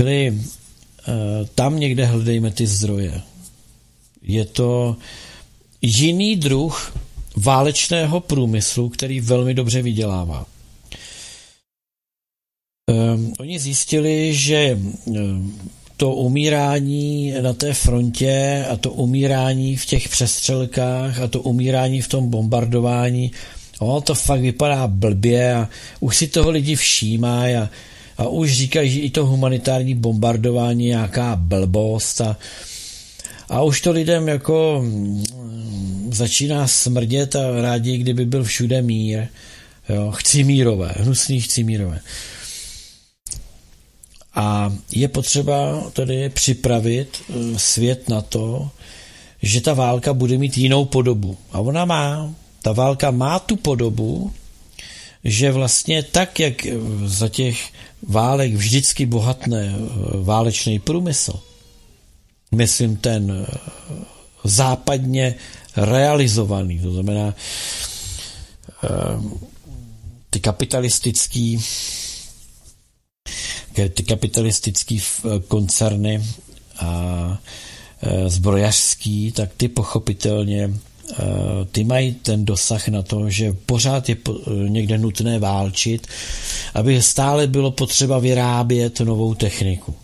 Čili e, tam někde hledejme ty zdroje. Je to jiný druh válečného průmyslu, který velmi dobře vydělává. Um, oni zjistili, že um, to umírání na té frontě a to umírání v těch přestřelkách a to umírání v tom bombardování, o, to fakt vypadá blbě a už si toho lidi všímají a, a už říkají, že i to humanitární bombardování je nějaká blbost a, a už to lidem jako mm, začíná smrdět a rádi, kdyby byl všude mír. Jo, chci mírové, hnusný chci mírové. A je potřeba tedy připravit eh, svět na to, že ta válka bude mít jinou podobu. A ona má. Ta válka má tu podobu, že vlastně tak, jak za těch válek vždycky bohatné eh, válečný průmysl, myslím ten západně realizovaný, to znamená ty kapitalistický ty kapitalistické eh, koncerny a eh, zbrojařský, tak ty pochopitelně eh, ty mají ten dosah na to, že pořád je někde nutné válčit, aby stále bylo potřeba vyrábět novou techniku.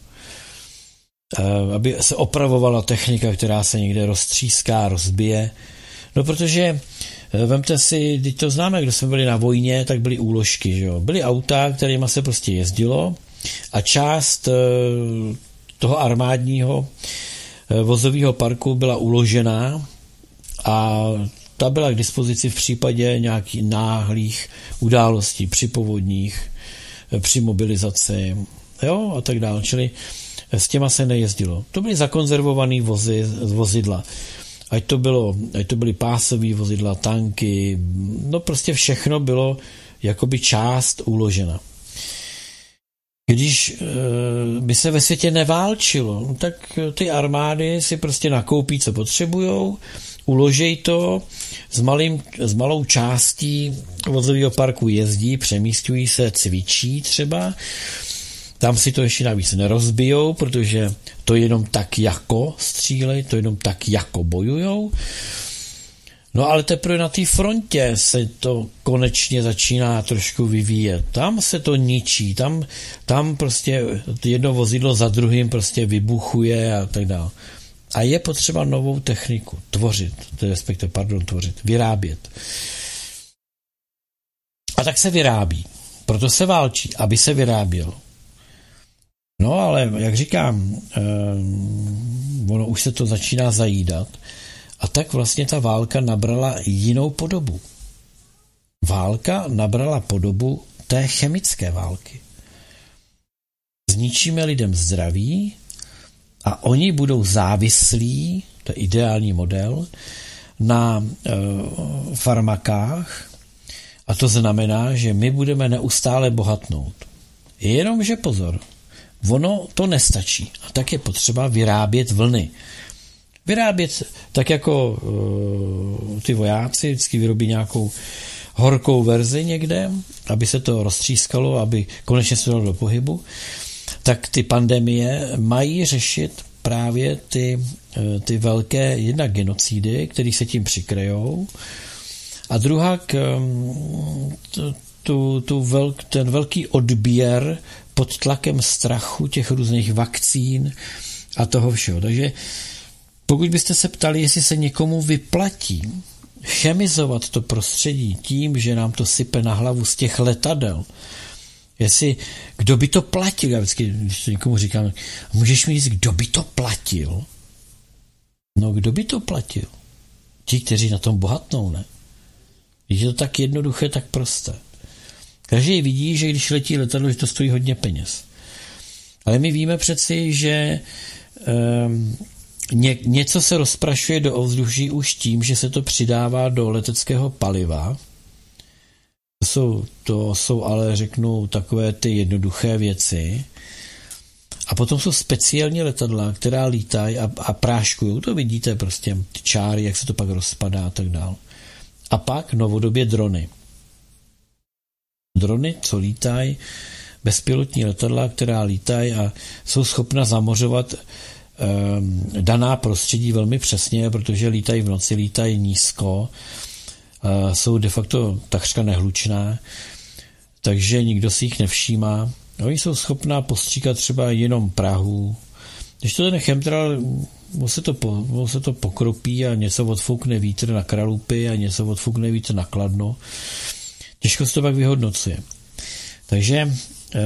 Aby se opravovala technika, která se někde roztříská, rozbije. No protože Vemte si, teď to známe, kdo jsme byli na vojně, tak byly úložky, že jo? Byly auta, kterými se prostě jezdilo a část eh, toho armádního eh, vozového parku byla uložená a ta byla k dispozici v případě nějakých náhlých událostí při povodních, eh, při mobilizaci jo, a tak dále. Čili s těma se nejezdilo. To byly zakonzervované vozy, vozidla. Ať to, bylo, ať to byly pásové vozidla, tanky, no prostě všechno bylo jakoby část uložena. Když eh, by se ve světě neválčilo, tak ty armády si prostě nakoupí, co potřebujou, uložej to, s, malým, s malou částí vozového parku jezdí, přemístují se, cvičí třeba, tam si to ještě navíc nerozbijou, protože to jenom tak jako střílej, to jenom tak jako bojujou. No ale teprve na té frontě se to konečně začíná trošku vyvíjet. Tam se to ničí, tam, tam prostě jedno vozidlo za druhým prostě vybuchuje a tak dále. A je potřeba novou techniku tvořit, respektive, pardon, tvořit, vyrábět. A tak se vyrábí. Proto se válčí, aby se vyrábělo. No ale, jak říkám, eh, ono už se to začíná zajídat a tak vlastně ta válka nabrala jinou podobu. Válka nabrala podobu té chemické války. Zničíme lidem zdraví a oni budou závislí, to je ideální model, na e, farmakách a to znamená, že my budeme neustále bohatnout. Jenomže pozor, ono to nestačí. A tak je potřeba vyrábět vlny. Vyrábět tak jako uh, ty vojáci vždycky vyrobí nějakou horkou verzi někde, aby se to roztřískalo, aby konečně se dalo do pohybu, tak ty pandemie mají řešit právě ty, uh, ty velké jednak genocidy, které se tím přikrejou, a druhá k, um, tu, tu velk, ten velký odběr pod tlakem strachu těch různých vakcín a toho všeho. Takže pokud byste se ptali, jestli se někomu vyplatí chemizovat to prostředí tím, že nám to sype na hlavu z těch letadel, jestli, kdo by to platil, já vždycky, když to někomu říkám, můžeš mi říct, kdo by to platil? No, kdo by to platil? Ti, kteří na tom bohatnou, ne? Když je to tak jednoduché, tak prosté. Každý vidí, že když letí letadlo, že to stojí hodně peněz. Ale my víme přeci, že um, ně, něco se rozprašuje do ovzduší už tím, že se to přidává do leteckého paliva. To jsou, to jsou ale, řeknu, takové ty jednoduché věci. A potom jsou speciální letadla, která lítají a, a práškují. To vidíte prostě, ty čáry, jak se to pak rozpadá a tak dále. A pak novodobě drony. Drony, co lítají, bezpilotní letadla, která lítají a jsou schopna zamořovat um, daná prostředí velmi přesně, protože lítají v noci, lítají nízko, jsou de facto takřka nehlučná, takže nikdo si jich nevšímá. Oni jsou schopná postříkat třeba jenom Prahu. Když to ten chemtral mu se to, po, mu se to pokropí a něco odfoukne vítr na Kralupy a něco odfoukne vítr na Kladno. Těžko se to pak vyhodnocuje. Takže eh,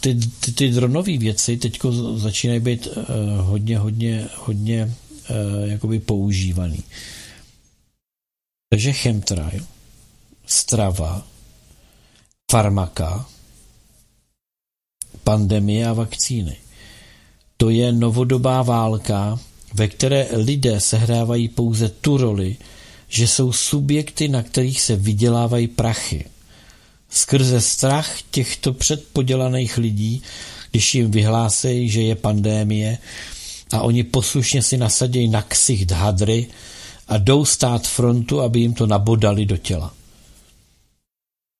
ty, ty, ty dronové věci teď začínají být eh, hodně, hodně, hodně eh, jakoby používaný. Takže chemtrail, strava, farmaka, pandemie a vakcíny. To je novodobá válka, ve které lidé sehrávají pouze tu roli, že jsou subjekty, na kterých se vydělávají prachy. Skrze strach těchto předpodělaných lidí, když jim vyhlásejí, že je pandémie a oni poslušně si nasadějí na ksich hadry a jdou stát frontu, aby jim to nabodali do těla.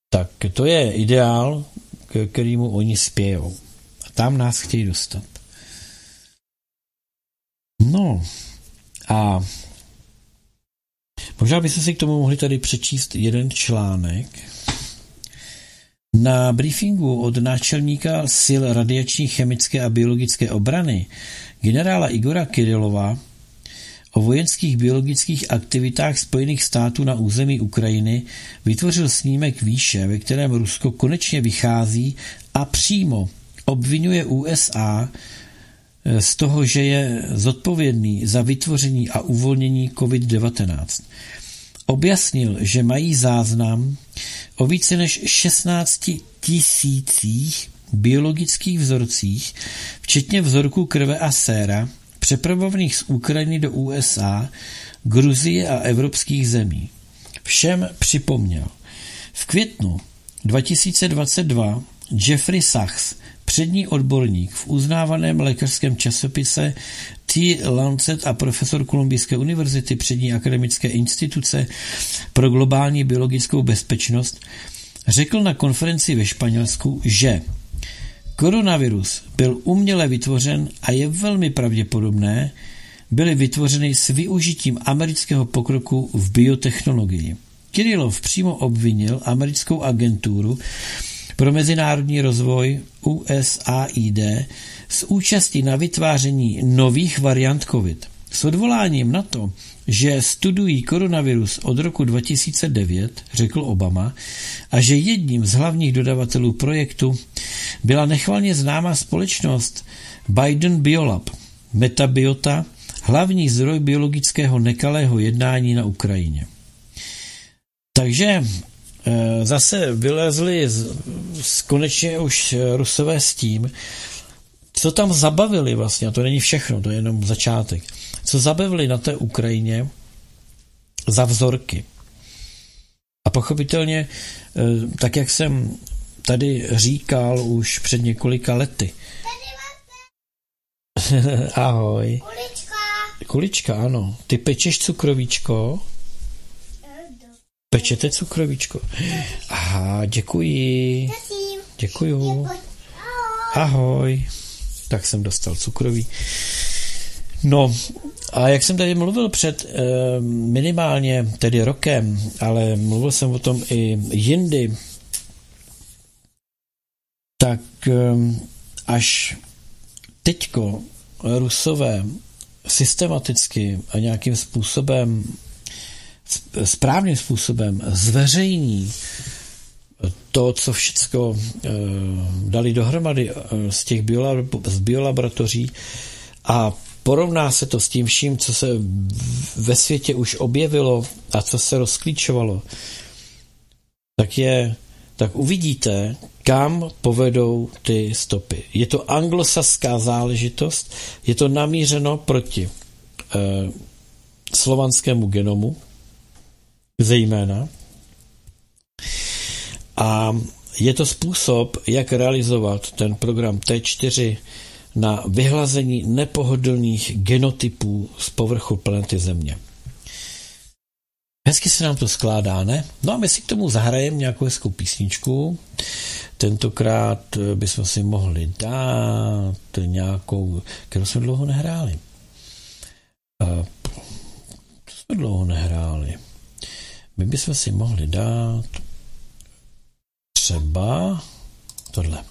Tak to je ideál, k kterému oni spějou. A tam nás chtějí dostat. No a možná byste si k tomu mohli tady přečíst jeden článek. Na briefingu od náčelníka sil radiační, chemické a biologické obrany generála Igora Kirilova o vojenských biologických aktivitách Spojených států na území Ukrajiny vytvořil snímek výše, ve kterém Rusko konečně vychází a přímo obvinuje USA z toho, že je zodpovědný za vytvoření a uvolnění COVID-19. Objasnil, že mají záznam o více než 16 tisících biologických vzorcích, včetně vzorků krve a séra, přepravovaných z Ukrajiny do USA, Gruzie a evropských zemí. Všem připomněl. V květnu 2022 Jeffrey Sachs přední odborník v uznávaném lékařském časopise T. Lancet a profesor Kolumbijské univerzity přední akademické instituce pro globální biologickou bezpečnost, řekl na konferenci ve Španělsku, že koronavirus byl uměle vytvořen a je velmi pravděpodobné, byly vytvořeny s využitím amerického pokroku v biotechnologii. Kirilov přímo obvinil americkou agenturu pro mezinárodní rozvoj USAID s účastí na vytváření nových variant COVID. S odvoláním na to, že studují koronavirus od roku 2009, řekl Obama, a že jedním z hlavních dodavatelů projektu byla nechvalně známá společnost Biden Biolab, Metabiota, hlavní zdroj biologického nekalého jednání na Ukrajině. Takže zase vylezli z, z konečně už Rusové s tím, co tam zabavili vlastně, a to není všechno, to je jenom začátek, co zabavili na té Ukrajině za vzorky. A pochopitelně, eh, tak jak jsem tady říkal už před několika lety. Ahoj. Kulička. Kulička, ano. Ty pečeš cukrovíčko? Pečete cukrovíčko? Aha, děkuji. Děkuju. Ahoj. Tak jsem dostal cukroví. No, a jak jsem tady mluvil před eh, minimálně tedy rokem, ale mluvil jsem o tom i jindy, tak eh, až teďko Rusové systematicky a nějakým způsobem, správným způsobem zveřejní to, co všecko e, dali dohromady e, z těch biolaboratoří a porovná se to s tím vším, co se ve světě už objevilo a co se rozklíčovalo, tak je, tak uvidíte, kam povedou ty stopy. Je to anglosaská záležitost, je to namířeno proti eh, slovanskému genomu, zejména, a je to způsob, jak realizovat ten program T4 na vyhlazení nepohodlných genotypů z povrchu planety Země. Hezky se nám to skládá, ne? No a my si k tomu zahrajeme nějakou hezkou písničku. Tentokrát bychom si mohli dát nějakou, kterou jsme dlouho nehráli. To jsme dlouho nehráli. My bychom si mohli dát třeba tohle.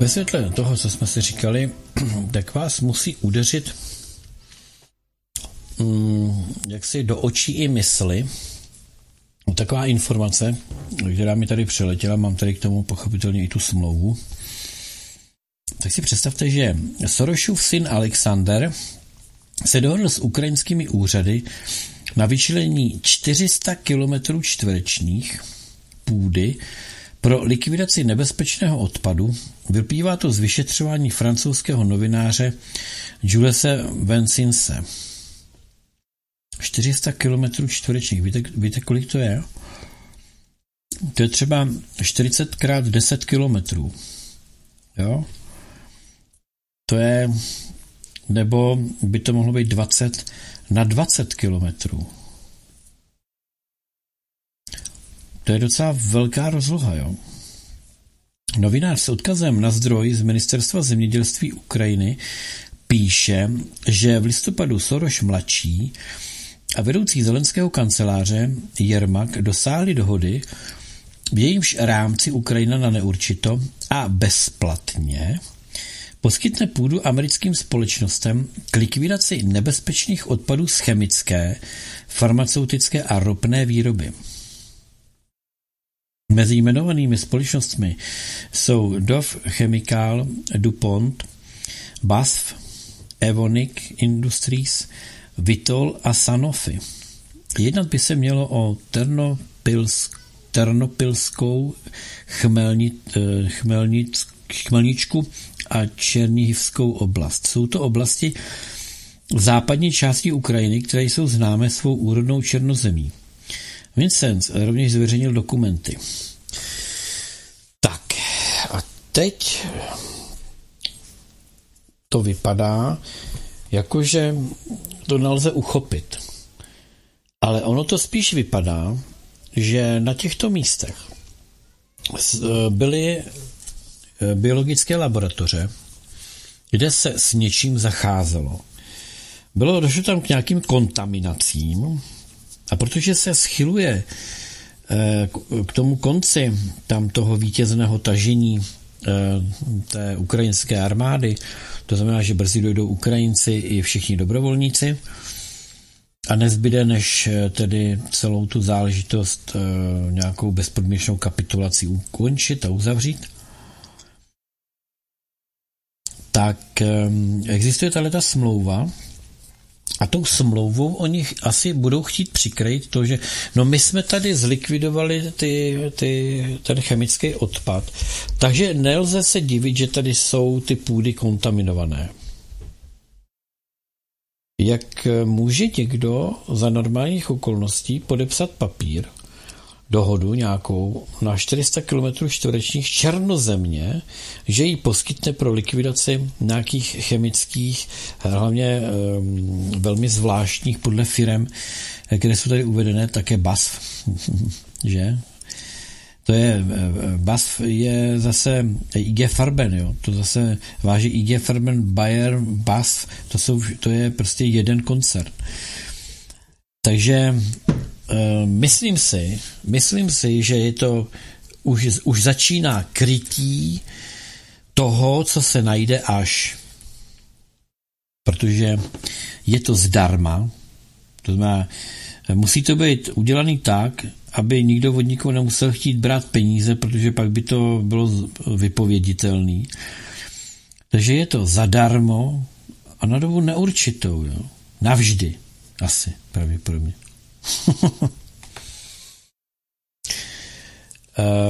Ve světle toho, co jsme si říkali, tak vás musí udeřit mm, jaksi do očí i mysli taková informace, která mi tady přiletěla, mám tady k tomu pochopitelně i tu smlouvu. Tak si představte, že Sorošův syn Alexander se dohodl s ukrajinskými úřady na vyčlení 400 km čtverečních půdy pro likvidaci nebezpečného odpadu. Vyplývá to z vyšetřování francouzského novináře Julese Vencinse. 400 km čtverečních, víte, víte, kolik to je? To je třeba 40 krát 10 kilometrů. Jo? To je, nebo by to mohlo být 20 na 20 kilometrů. To je docela velká rozloha, jo. Novinář s odkazem na zdroj z Ministerstva zemědělství Ukrajiny píše, že v listopadu Soroš mladší a vedoucí zelenského kanceláře Jermak dosáhli dohody, v jejímž rámci Ukrajina na neurčito a bezplatně poskytne půdu americkým společnostem k likvidaci nebezpečných odpadů z chemické, farmaceutické a ropné výroby. Mezi jmenovanými společnostmi jsou Dov Chemical, DuPont, BASF, Evonik Industries, Vitol a Sanofi. Jednat by se mělo o Ternopilsk, Ternopilskou chmelnit, chmelnic, chmelničku a Černihivskou oblast. Jsou to oblasti v západní části Ukrajiny, které jsou známé svou úrodnou černozemí. Vincent rovněž zveřejnil dokumenty. Tak a teď to vypadá, jakože to nelze uchopit. Ale ono to spíš vypadá, že na těchto místech byly biologické laboratoře, kde se s něčím zacházelo. Bylo došlo tam k nějakým kontaminacím a protože se schyluje k tomu konci tam toho vítězného tažení té ukrajinské armády, to znamená, že brzy dojdou Ukrajinci i všichni dobrovolníci a nezbyde, než tedy celou tu záležitost nějakou bezpodmínečnou kapitulací ukončit a uzavřít, tak existuje tahle ta smlouva a tou smlouvou oni asi budou chtít přikrýt to, že no my jsme tady zlikvidovali ty, ty, ten chemický odpad, takže nelze se divit, že tady jsou ty půdy kontaminované. Jak může někdo za normálních okolností podepsat papír, dohodu nějakou na 400 km čtverečních černozemě, že ji poskytne pro likvidaci nějakých chemických, hlavně um, velmi zvláštních podle firem, které jsou tady uvedené, také BASF, že? To je, BASF je zase IG Farben, jo. To zase váží IG Farben, Bayer, BASF, to, jsou, to je prostě jeden koncert. Takže Eh, myslím si, myslím si, že je to už, už začíná krytí toho, co se najde až. Protože je to zdarma, to znamená, musí to být udělaný tak, aby nikdo od nikoho nemusel chtít brát peníze, protože pak by to bylo vypověditelný. Takže je to zadarmo a na dobu neurčitou. Jo? Navždy. Asi, pravděpodobně.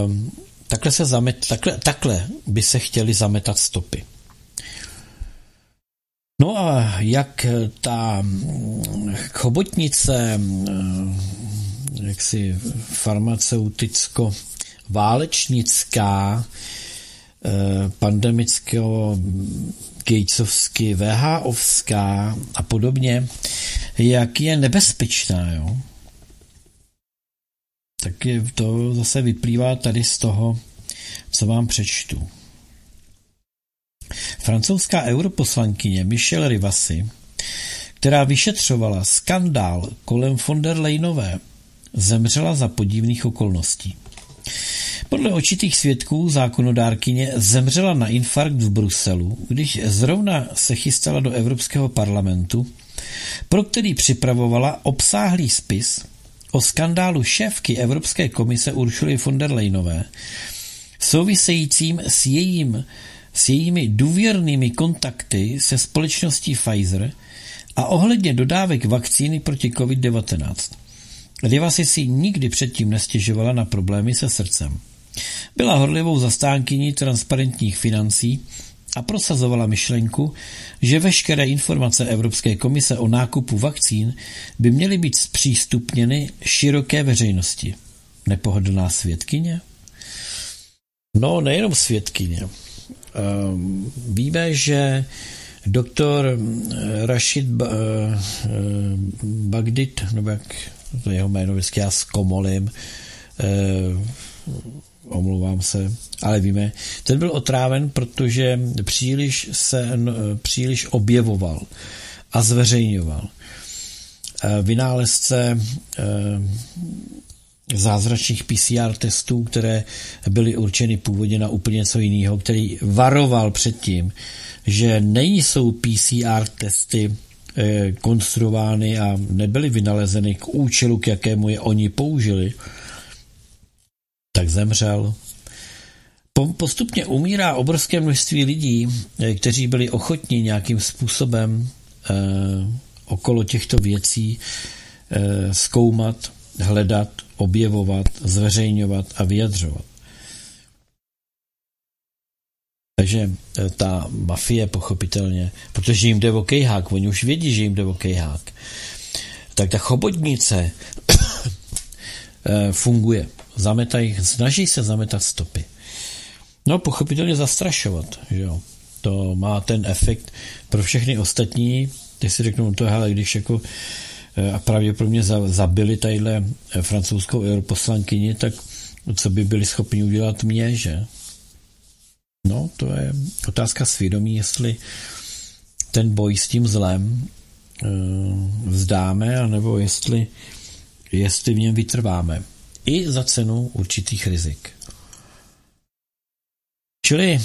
Um, takhle, se zamet, takhle, takhle by se chtěli zametat stopy. No a jak ta chobotnice jaksi farmaceuticko válečnická pandemicko Gatesovsky, VHOvská a podobně, jak je nebezpečná, jo? Tak je, to zase vyplývá tady z toho, co vám přečtu. Francouzská europoslankyně Michelle Rivasi, která vyšetřovala skandál kolem von der Leyenové, zemřela za podivných okolností. Podle očitých svědků zákonodárkyně zemřela na infarkt v Bruselu, když zrovna se chystala do Evropského parlamentu, pro který připravovala obsáhlý spis o skandálu šéfky Evropské komise Uršuly von der Leyenové, souvisejícím s, jejím, s jejími důvěrnými kontakty se společností Pfizer a ohledně dodávek vakcíny proti COVID-19. Rivasi si nikdy předtím nestěžovala na problémy se srdcem. Byla horlivou zastánkyní transparentních financí a prosazovala myšlenku, že veškeré informace Evropské komise o nákupu vakcín by měly být zpřístupněny široké veřejnosti. Nepohodlná svědkyně? No, nejenom svědkyně. Um, víme, že doktor eh, Rashid ba, uh, Bagdit, nebo jak to jeho jméno vždycky já zkomolím, uh, omlouvám se, ale víme, ten byl otráven, protože příliš se příliš objevoval a zveřejňoval. Eh, vynálezce eh, zázračných PCR testů, které byly určeny původně na úplně něco jiného, který varoval před tím, že nejsou PCR testy eh, konstruovány a nebyly vynalezeny k účelu, k jakému je oni použili, tak zemřel. Postupně umírá obrovské množství lidí, eh, kteří byli ochotní nějakým způsobem eh, okolo těchto věcí eh, zkoumat, hledat, objevovat, zveřejňovat a vyjadřovat. Takže eh, ta mafie pochopitelně, protože jim jde o kejhák, oni už vědí, že jim jde o kejhák, tak ta chobotnice funguje zametají, snaží se zametat stopy. No, pochopitelně zastrašovat, že jo. To má ten efekt pro všechny ostatní, ty si řeknou, to hele, když jako eh, a pravděpodobně zabili tadyhle eh, francouzskou europoslankyni, tak co by byli schopni udělat mě, že? No, to je otázka svědomí, jestli ten boj s tím zlem e, vzdáme, anebo jestli, jestli v něm vytrváme i za cenu určitých rizik. Čili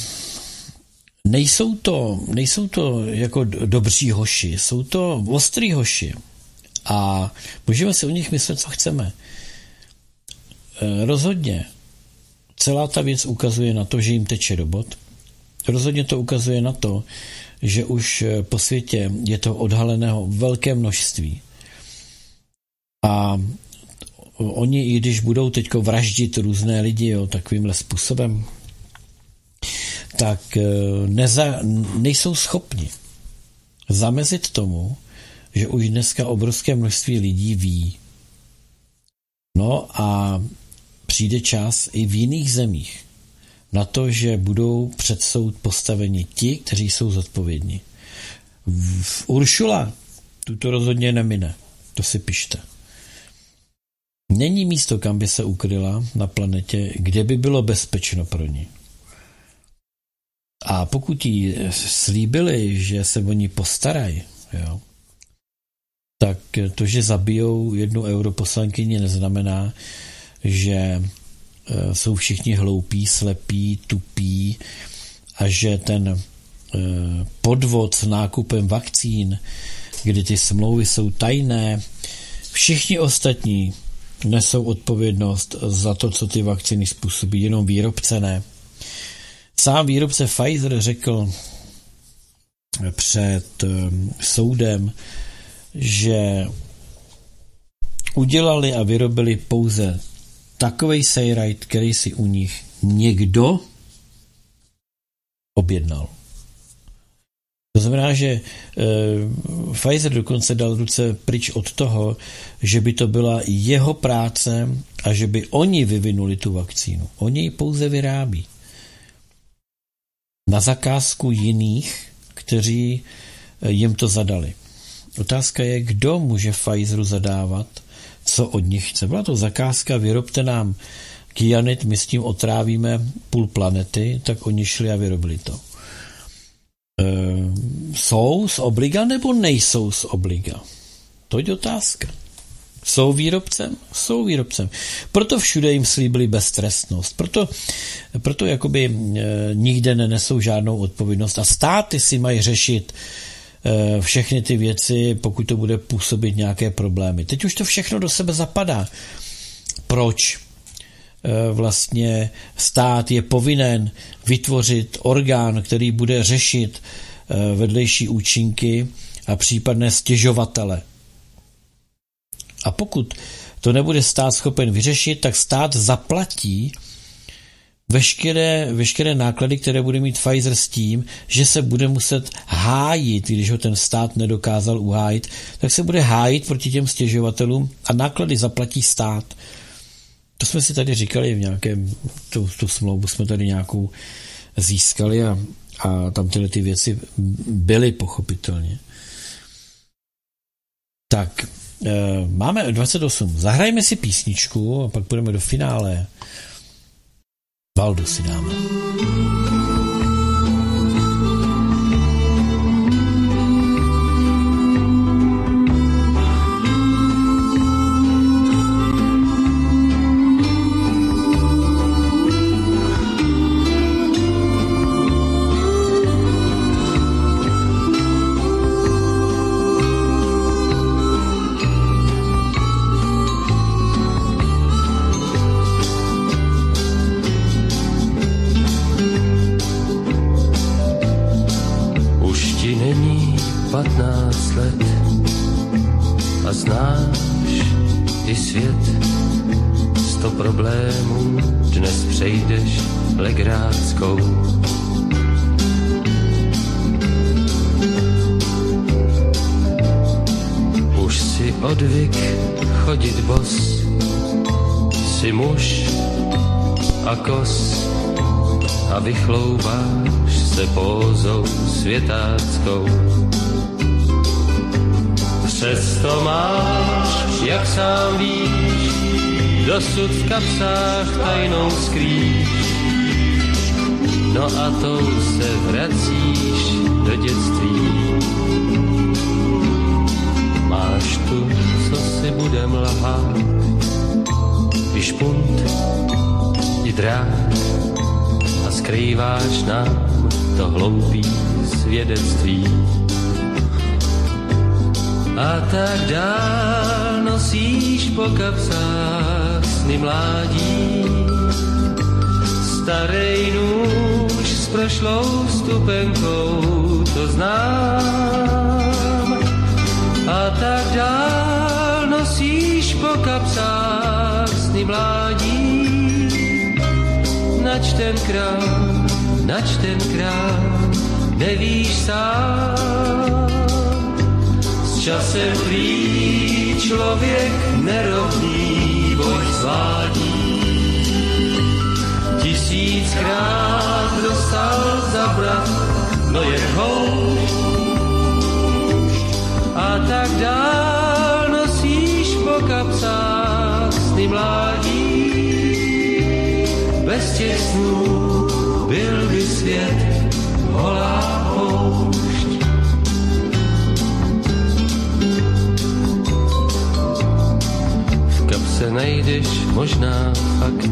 nejsou to, nejsou to jako dobří hoši, jsou to ostrý hoši. A můžeme si o nich myslet, co chceme. E, rozhodně celá ta věc ukazuje na to, že jim teče do bod. Rozhodně to ukazuje na to, že už po světě je to odhaleného velké množství. A oni, i když budou teď vraždit různé lidi jo, takovýmhle způsobem, tak eh, neza, nejsou schopni zamezit tomu, že už dneska obrovské množství lidí ví. No a přijde čas i v jiných zemích na to, že budou před soud postaveni ti, kteří jsou zodpovědní. V Uršula tuto rozhodně nemine. To si pište. Není místo, kam by se ukryla na planetě, kde by bylo bezpečno pro ní. A pokud jí slíbili, že se o ní postarají, jo, tak to, že zabijou jednu europoslankyni, neznamená, že e, jsou všichni hloupí, slepí, tupí a že ten e, podvod s nákupem vakcín, kdy ty smlouvy jsou tajné, všichni ostatní nesou odpovědnost za to, co ty vakcíny způsobí, jenom výrobce ne. Sám výrobce Pfizer řekl před e, soudem, že udělali a vyrobili pouze takový Sayrite, který si u nich někdo objednal. To znamená, že e, Pfizer dokonce dal ruce pryč od toho, že by to byla jeho práce a že by oni vyvinuli tu vakcínu. Oni ji pouze vyrábí. Na zakázku jiných, kteří e, jim to zadali. Otázka je, kdo může Pfizeru zadávat, co od nich chce. Byla to zakázka, vyrobte nám kyanit, my s tím otrávíme půl planety, tak oni šli a vyrobili to. E, jsou z obliga nebo nejsou z obliga? To je otázka. Jsou výrobcem? Jsou výrobcem. Proto všude jim slíbili beztrestnost. Proto, proto jakoby e, nikde nenesou žádnou odpovědnost. A státy si mají řešit všechny ty věci, pokud to bude působit nějaké problémy. Teď už to všechno do sebe zapadá. Proč? Eh, vlastně stát je povinen vytvořit orgán, který bude řešit eh, vedlejší účinky a případné stěžovatele. A pokud to nebude stát schopen vyřešit, tak stát zaplatí veškeré, veškeré náklady, které bude mít Pfizer s tím, že se bude muset hájit, když ho ten stát nedokázal uhájit, tak se bude hájit proti těm stěžovatelům a náklady zaplatí stát. To jsme si tady říkali v nějakém, tu, tu smlouvu jsme tady nějakou získali a, a tam tyhle ty věci byly pochopitelně. Tak, e, máme 28. Zahrajme si písničku a pak půjdeme do finále. Valdu si kapsách tajnou skrýš. No a tou se vracíš do dětství. Máš tu, co si budem lhát, i špunt, i drát a skrýváš nám to hloupý svědectví. A tak dál nosíš po kapsách sny mládí. Starej nůž s prošlou stupenkou, to znám. A tak dál nosíš po kapsách sny mládí. Nač tenkrát, nač tenkrát, nevíš sám. S časem tvý člověk nerovný, zvládí. tisíckrát dostal zabrat, no je houšť. A tak dál nosíš po kapsách sny mládí. Bez těch snů byl by svět holá Kapse najdeš možná fakt,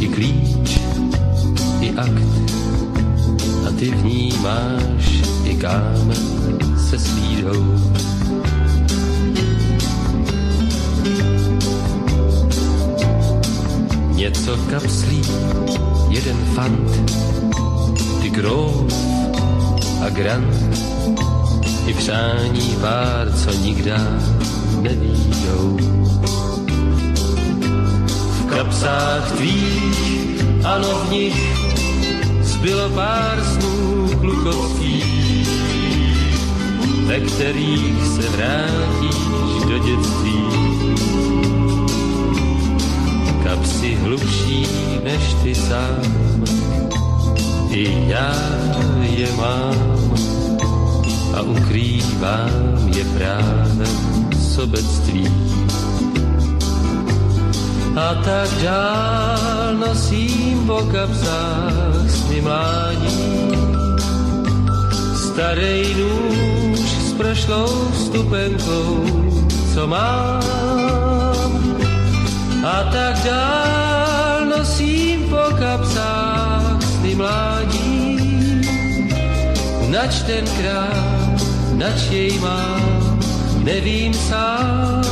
i klíč, i akt. A ty v ní máš i kámen se slídou. Něco kapslí, jeden fant, ty grov a grant, i přání pár, co nikdy nevídou v kapsách tvých, ano v nich zbylo pár snů klukovských, ve kterých se vrátíš do dětství. Kapsy hlubší než ty sám, i já je mám a ukrývám je právě sobectví a tak dál nosím po kapsách sny mládí. Starej nůž s prošlou stupenkou, co mám. A tak dál nosím po kapsách sny mládí. Nač tenkrát, nač jej mám, nevím sám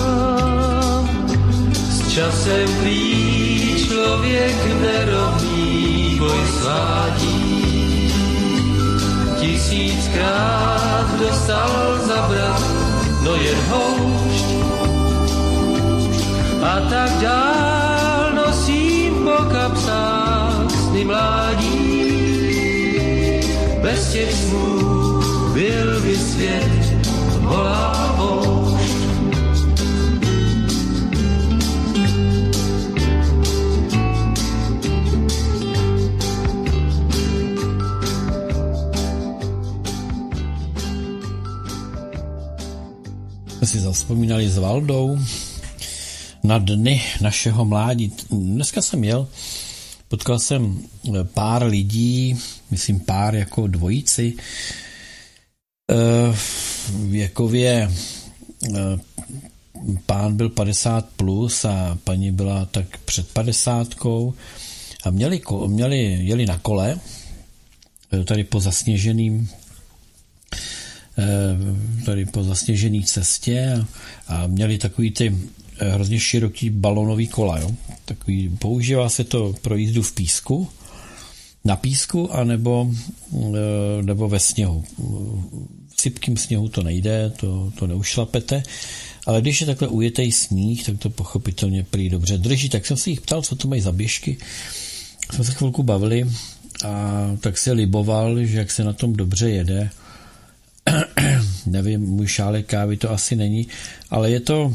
Časem prý člověk nerovný boj svádí. Tisíckrát dostal zabrat, no jen houšť. A tak dál nosím po kapsách sny mládí. Bez těch snů byl by svět holá zavzpomínali s Valdou na dny našeho mládí. Dneska jsem jel, potkal jsem pár lidí, myslím pár jako dvojici, věkově pán byl 50 plus a paní byla tak před 50 a měli, měli, jeli na kole tady po zasněženým tady po zasněžené cestě a, a měli takový ty hrozně široký balonový kola. Jo? Takový, používá se to pro jízdu v písku, na písku, anebo, nebo ve sněhu. V sypkým sněhu to nejde, to, to neušlapete, ale když je takhle ujetej sníh, tak to pochopitelně prý dobře drží. Tak jsem se jich ptal, co to mají za běžky. Jsme se chvilku bavili a tak se liboval, že jak se na tom dobře jede, nevím, můj šálek kávy to asi není, ale je to,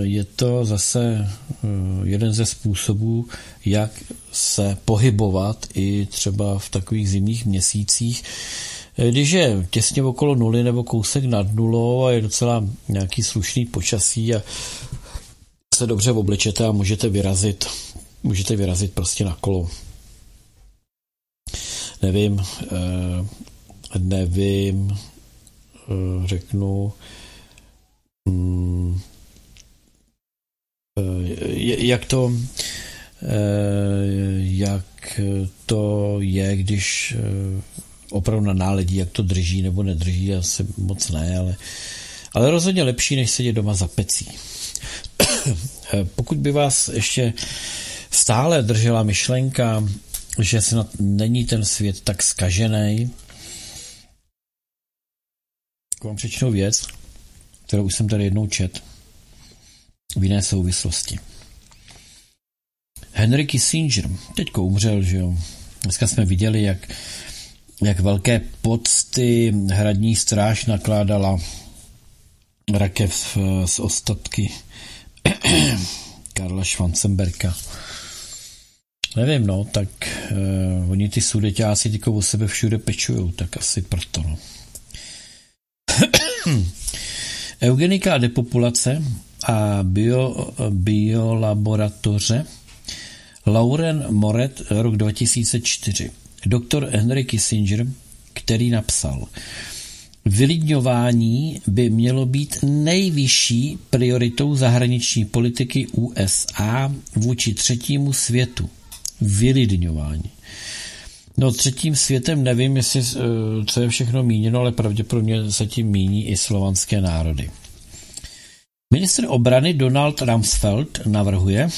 je to zase jeden ze způsobů, jak se pohybovat i třeba v takových zimních měsících, když je těsně okolo nuly nebo kousek nad nulou a je docela nějaký slušný počasí a se dobře oblečete a můžete vyrazit, můžete vyrazit prostě na kolo. Nevím, nevím, řeknu, jak to, jak to je, když opravdu na náledí, jak to drží nebo nedrží, asi moc ne, ale, ale rozhodně lepší, než sedět doma za pecí. Pokud by vás ještě stále držela myšlenka, že snad není ten svět tak skažený, vám přečnu věc, kterou už jsem tady jednou čet v jiné souvislosti. Henry Kissinger, teďko umřel, že jo. Dneska jsme viděli, jak, jak velké pocty hradní stráž nakládala rakev z ostatky Karla Schwanzenberka. nevím, no, tak uh, oni ty sudeťáci tyko o sebe všude pečujou, tak asi proto, no. Eugenika a depopulace a bio, biolaboratoře Lauren Moret, rok 2004. Doktor Henry Kissinger, který napsal, Vylidňování by mělo být nejvyšší prioritou zahraniční politiky USA vůči třetímu světu. Vylidňování. No třetím světem nevím, jestli, eh, co je všechno míněno, ale pravděpodobně se tím míní i slovanské národy. Ministr obrany Donald Rumsfeld navrhuje,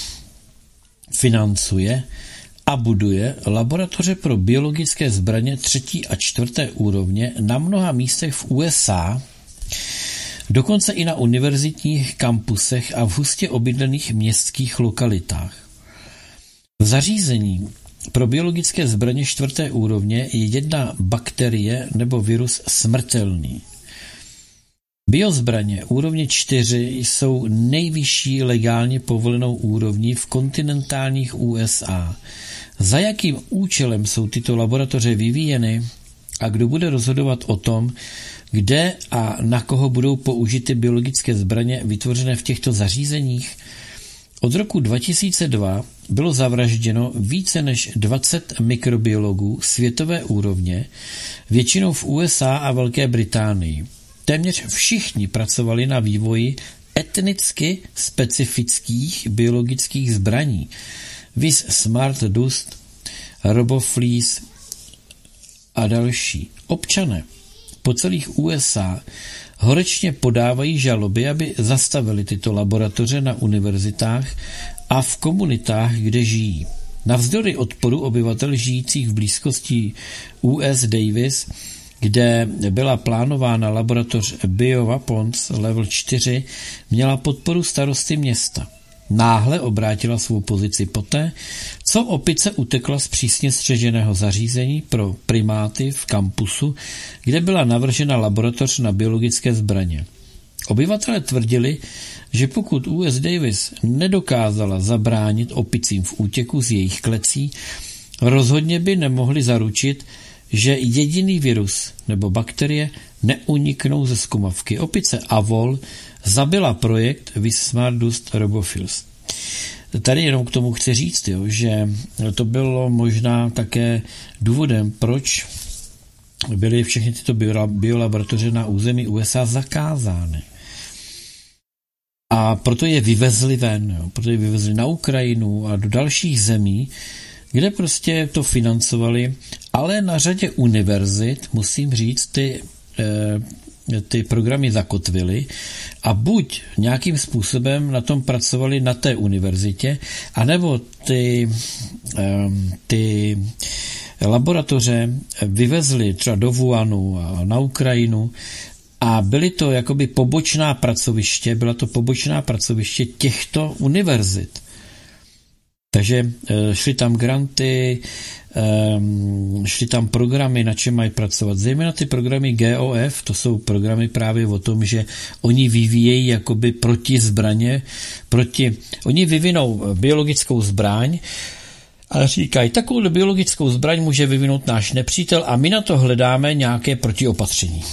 financuje a buduje laboratoře pro biologické zbraně třetí a čtvrté úrovně na mnoha místech v USA, dokonce i na univerzitních kampusech a v hustě obydlených městských lokalitách. V zařízení pro biologické zbraně čtvrté úrovně je jedna bakterie nebo virus smrtelný. Biozbraně úrovně 4 jsou nejvyšší legálně povolenou úrovní v kontinentálních USA. Za jakým účelem jsou tyto laboratoře vyvíjeny a kdo bude rozhodovat o tom, kde a na koho budou použity biologické zbraně vytvořené v těchto zařízeních? Od roku 2002 bylo zavražděno více než 20 mikrobiologů světové úrovně, většinou v USA a Velké Británii. Téměř všichni pracovali na vývoji etnicky specifických biologických zbraní. Vis Smart Dust, Robofleece a další. Občané po celých USA horečně podávají žaloby, aby zastavili tyto laboratoře na univerzitách a v komunitách, kde žijí. Navzdory odporu obyvatel žijících v blízkosti US Davis kde byla plánována laboratoř BioWeapons Level 4, měla podporu starosty města. Náhle obrátila svou pozici poté, co opice utekla z přísně střeženého zařízení pro primáty v kampusu, kde byla navržena laboratoř na biologické zbraně. Obyvatele tvrdili, že pokud US Davis nedokázala zabránit opicím v útěku z jejich klecí, rozhodně by nemohli zaručit, že jediný virus nebo bakterie neuniknou ze zkumavky. Opice Avol zabila projekt Vismardust Robophils. Tady jenom k tomu chci říct, jo, že to bylo možná také důvodem, proč byly všechny tyto biolaboratoře na území USA zakázány. A proto je vyvezli ven, jo, proto je vyvezli na Ukrajinu a do dalších zemí, kde prostě to financovali, ale na řadě univerzit, musím říct, ty, eh, ty programy zakotvily a buď nějakým způsobem na tom pracovali na té univerzitě, anebo ty, ty laboratoře vyvezli třeba do Wuhanu a na Ukrajinu a byly to jakoby pobočná pracoviště, byla to pobočná pracoviště těchto univerzit. Takže eh, šly tam granty, ehm, šly tam programy, na čem mají pracovat. Zejména ty programy GOF, to jsou programy právě o tom, že oni vyvíjejí jakoby proti zbraně, proti, oni vyvinou biologickou zbraň, ale říkají, takovou biologickou zbraň může vyvinout náš nepřítel a my na to hledáme nějaké protiopatření.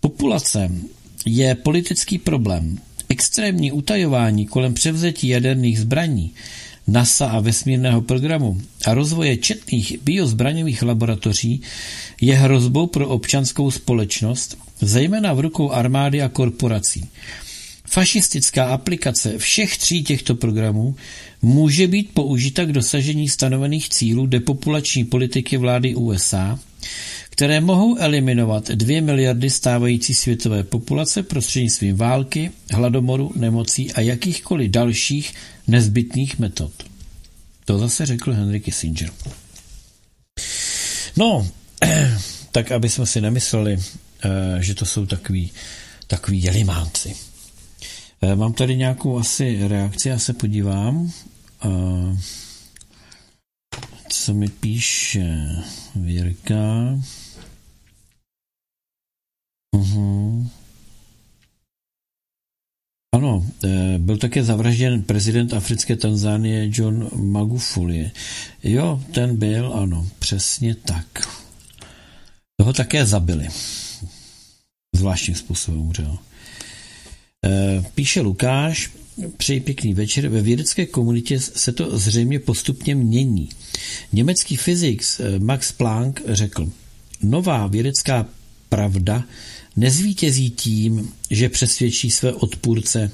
Populace je politický problém. Extrémní utajování kolem převzetí jaderných zbraní, NASA a vesmírného programu a rozvoje četných biozbraňových laboratoří je hrozbou pro občanskou společnost, zejména v rukou armády a korporací. Fašistická aplikace všech tří těchto programů může být použita k dosažení stanovených cílů depopulační politiky vlády USA, které mohou eliminovat 2 miliardy stávající světové populace prostřednictvím války, hladomoru, nemocí a jakýchkoliv dalších nezbytných metod. To zase řekl Henry Kissinger. No, tak aby jsme si nemysleli, eh, že to jsou takový, takový jelimánci. Eh, mám tady nějakou asi reakci, já se podívám. Eh, co mi píše Věrka. Uh-huh. Ano, Ano, eh, byl také zavražděn prezident africké Tanzánie John Magufuli. Jo, ten byl, ano, přesně tak. Toho také zabili. Zvláštním způsobem umřel. Eh, píše Lukáš, přeji pěkný večer. Ve vědecké komunitě se to zřejmě postupně mění. Německý fyzik eh, Max Planck řekl, nová vědecká pravda nezvítězí tím, že přesvědčí své odpůrce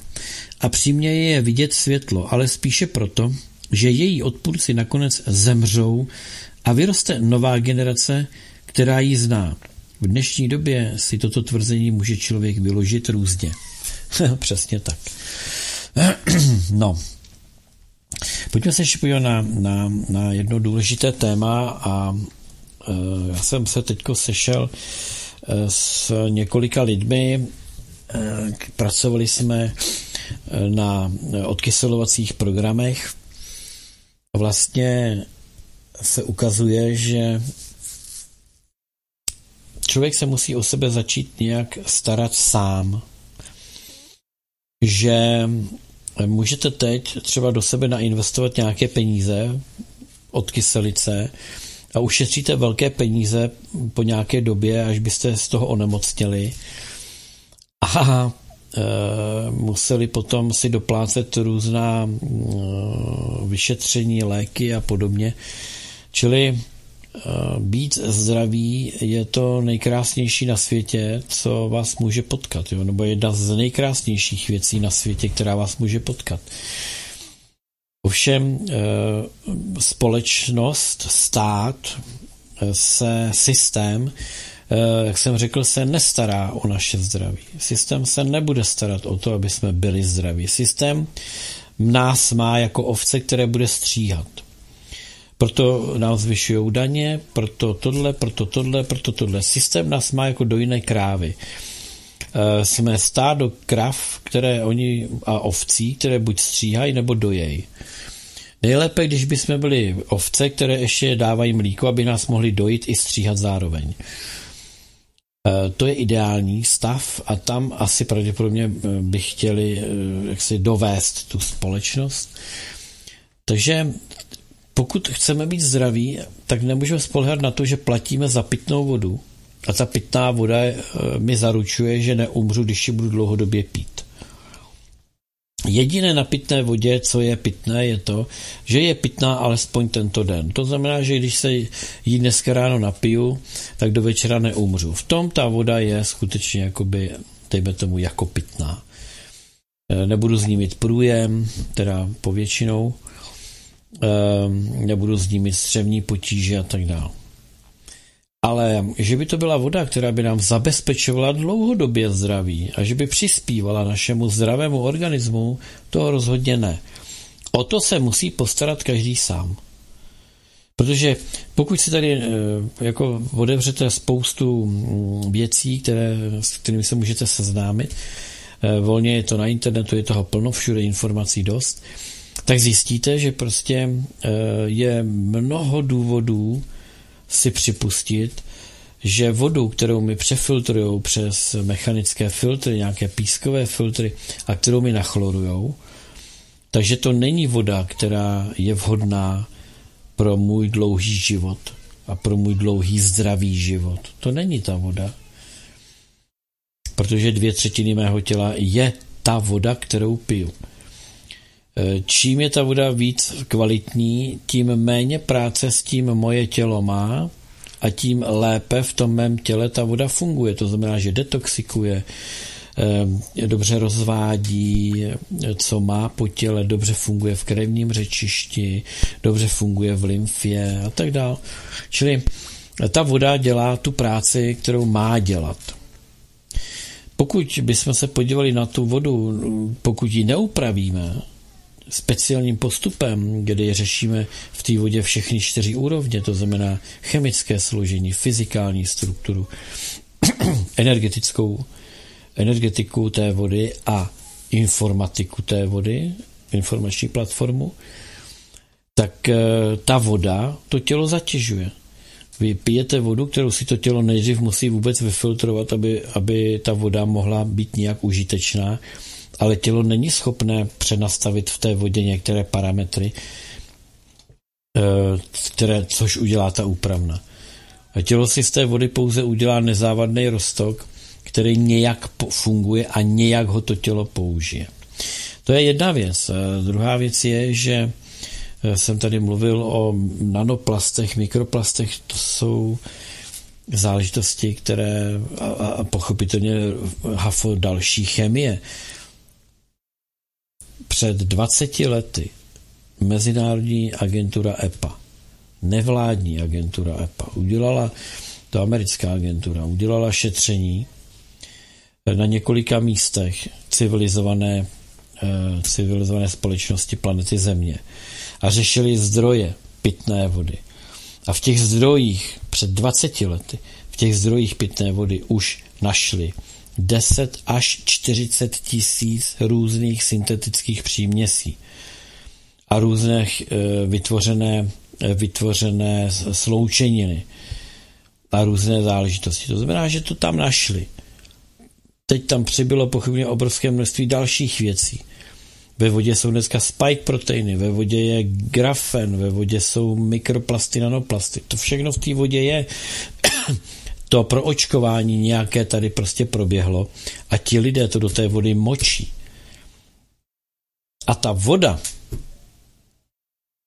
a přiměje je vidět světlo, ale spíše proto, že její odpůrci nakonec zemřou a vyroste nová generace, která ji zná. V dnešní době si toto tvrzení může člověk vyložit různě. Přesně tak. no. Pojďme se ještě podívat na, na, na jedno důležité téma a e, já jsem se teďko sešel e, s několika lidmi, e, pracovali jsme e, na odkyselovacích programech. Vlastně se ukazuje, že člověk se musí o sebe začít nějak starat sám že můžete teď třeba do sebe nainvestovat nějaké peníze od kyselice a ušetříte velké peníze po nějaké době, až byste z toho onemocněli. A e, museli potom si doplácet různá e, vyšetření, léky a podobně. Čili Eh, být zdravý je to nejkrásnější na světě, co vás může potkat, jo? nebo jedna z nejkrásnějších věcí na světě, která vás může potkat. Ovšem eh, společnost, stát, eh, se systém, jak jsem řekl, se nestará o naše zdraví. Systém se nebude starat o to, aby jsme byli zdraví. Systém nás má jako ovce, které bude stříhat. Proto nám zvyšují daně, proto tohle, proto tohle, proto tohle. Systém nás má jako do jiné krávy. E, jsme stádo krav, které oni a ovcí, které buď stříhají nebo dojejí. Nejlépe, když bychom byli ovce, které ještě dávají mlíko, aby nás mohli dojít i stříhat zároveň. E, to je ideální stav a tam asi pravděpodobně e, by chtěli jaksi dovést tu společnost. Takže pokud chceme být zdraví, tak nemůžeme spolehat na to, že platíme za pitnou vodu a ta pitná voda eh, mi zaručuje, že neumřu, když ji budu dlouhodobě pít. Jediné na pitné vodě, co je pitné, je to, že je pitná alespoň tento den. To znamená, že když se jí dneska ráno napiju, tak do večera neumřu. V tom ta voda je skutečně jakoby, dejme tomu, jako pitná. Eh, nebudu z ní mít průjem, teda povětšinou, Ehm, nebudu s nimi střevní potíže a tak dále. Ale že by to byla voda, která by nám zabezpečovala dlouhodobě zdraví a že by přispívala našemu zdravému organismu, to rozhodně ne. O to se musí postarat každý sám. Protože pokud si tady eh, jako otevřete spoustu mm, věcí, které, s kterými se můžete seznámit, eh, volně je to na internetu, je toho plno, všude informací dost, tak zjistíte, že prostě eh, je mnoho důvodů si připustit, že vodu, kterou mi přefiltrují přes mechanické filtry, nějaké pískové filtry a kterou mi nachlorujou, takže to není voda, která je vhodná pro můj dlouhý život a pro můj dlouhý zdravý život. To není ta voda. Protože dvě třetiny mého těla je ta voda, kterou piju. Eh, čím je ta voda víc kvalitní, tím méně práce s tím moje tělo má a tím lépe v tom mém těle ta voda funguje. To znamená, že detoxikuje, eh, dobře rozvádí, co má po těle, dobře funguje v krevním řečišti, dobře funguje v lymfě a tak dále. Čili ta voda dělá tu práci, kterou má dělat. Pokud bychom se podívali na tu vodu, pokud ji neupravíme, speciálním postupem, kdy řešíme v té vodě všechny čtyři úrovně, to znamená chemické složení, fyzikální strukturu, energetickou, energetiku té vody a informatiku té vody, informační platformu, tak eh, ta voda to tělo zatěžuje. Vy pijete vodu, kterou si to tělo nejdřív musí vůbec vyfiltrovat, aby, aby ta voda mohla být nějak užitečná ale tělo není schopné přenastavit v té vodě některé parametry, eh, které, což udělá ta úpravna. A tělo si z té vody pouze udělá nezávadný roztok, který nějak funguje a nějak ho to tělo použije. To je jedna věc. A druhá věc je, že eh, jsem tady mluvil o nanoplastech, mikroplastech, to jsou záležitosti, které a, a pochopitelně hafo další chemie. Před 20 lety Mezinárodní agentura EPA, nevládní agentura EPA, udělala, to americká agentura, udělala šetření na několika místech civilizované, eh, civilizované společnosti planety Země a řešili zdroje pitné vody. A v těch zdrojích před 20 lety, v těch zdrojích pitné vody už našli 10 až 40 tisíc různých syntetických příměsí a různé eh, vytvořené, eh, vytvořené sloučeniny a různé záležitosti. To znamená, že to tam našli. Teď tam přibylo pochybně obrovské množství dalších věcí. Ve vodě jsou dneska spike proteiny, ve vodě je grafen, ve vodě jsou mikroplasty, nanoplasty. To všechno v té vodě je. To pro očkování nějaké tady prostě proběhlo a ti lidé to do té vody močí. A ta voda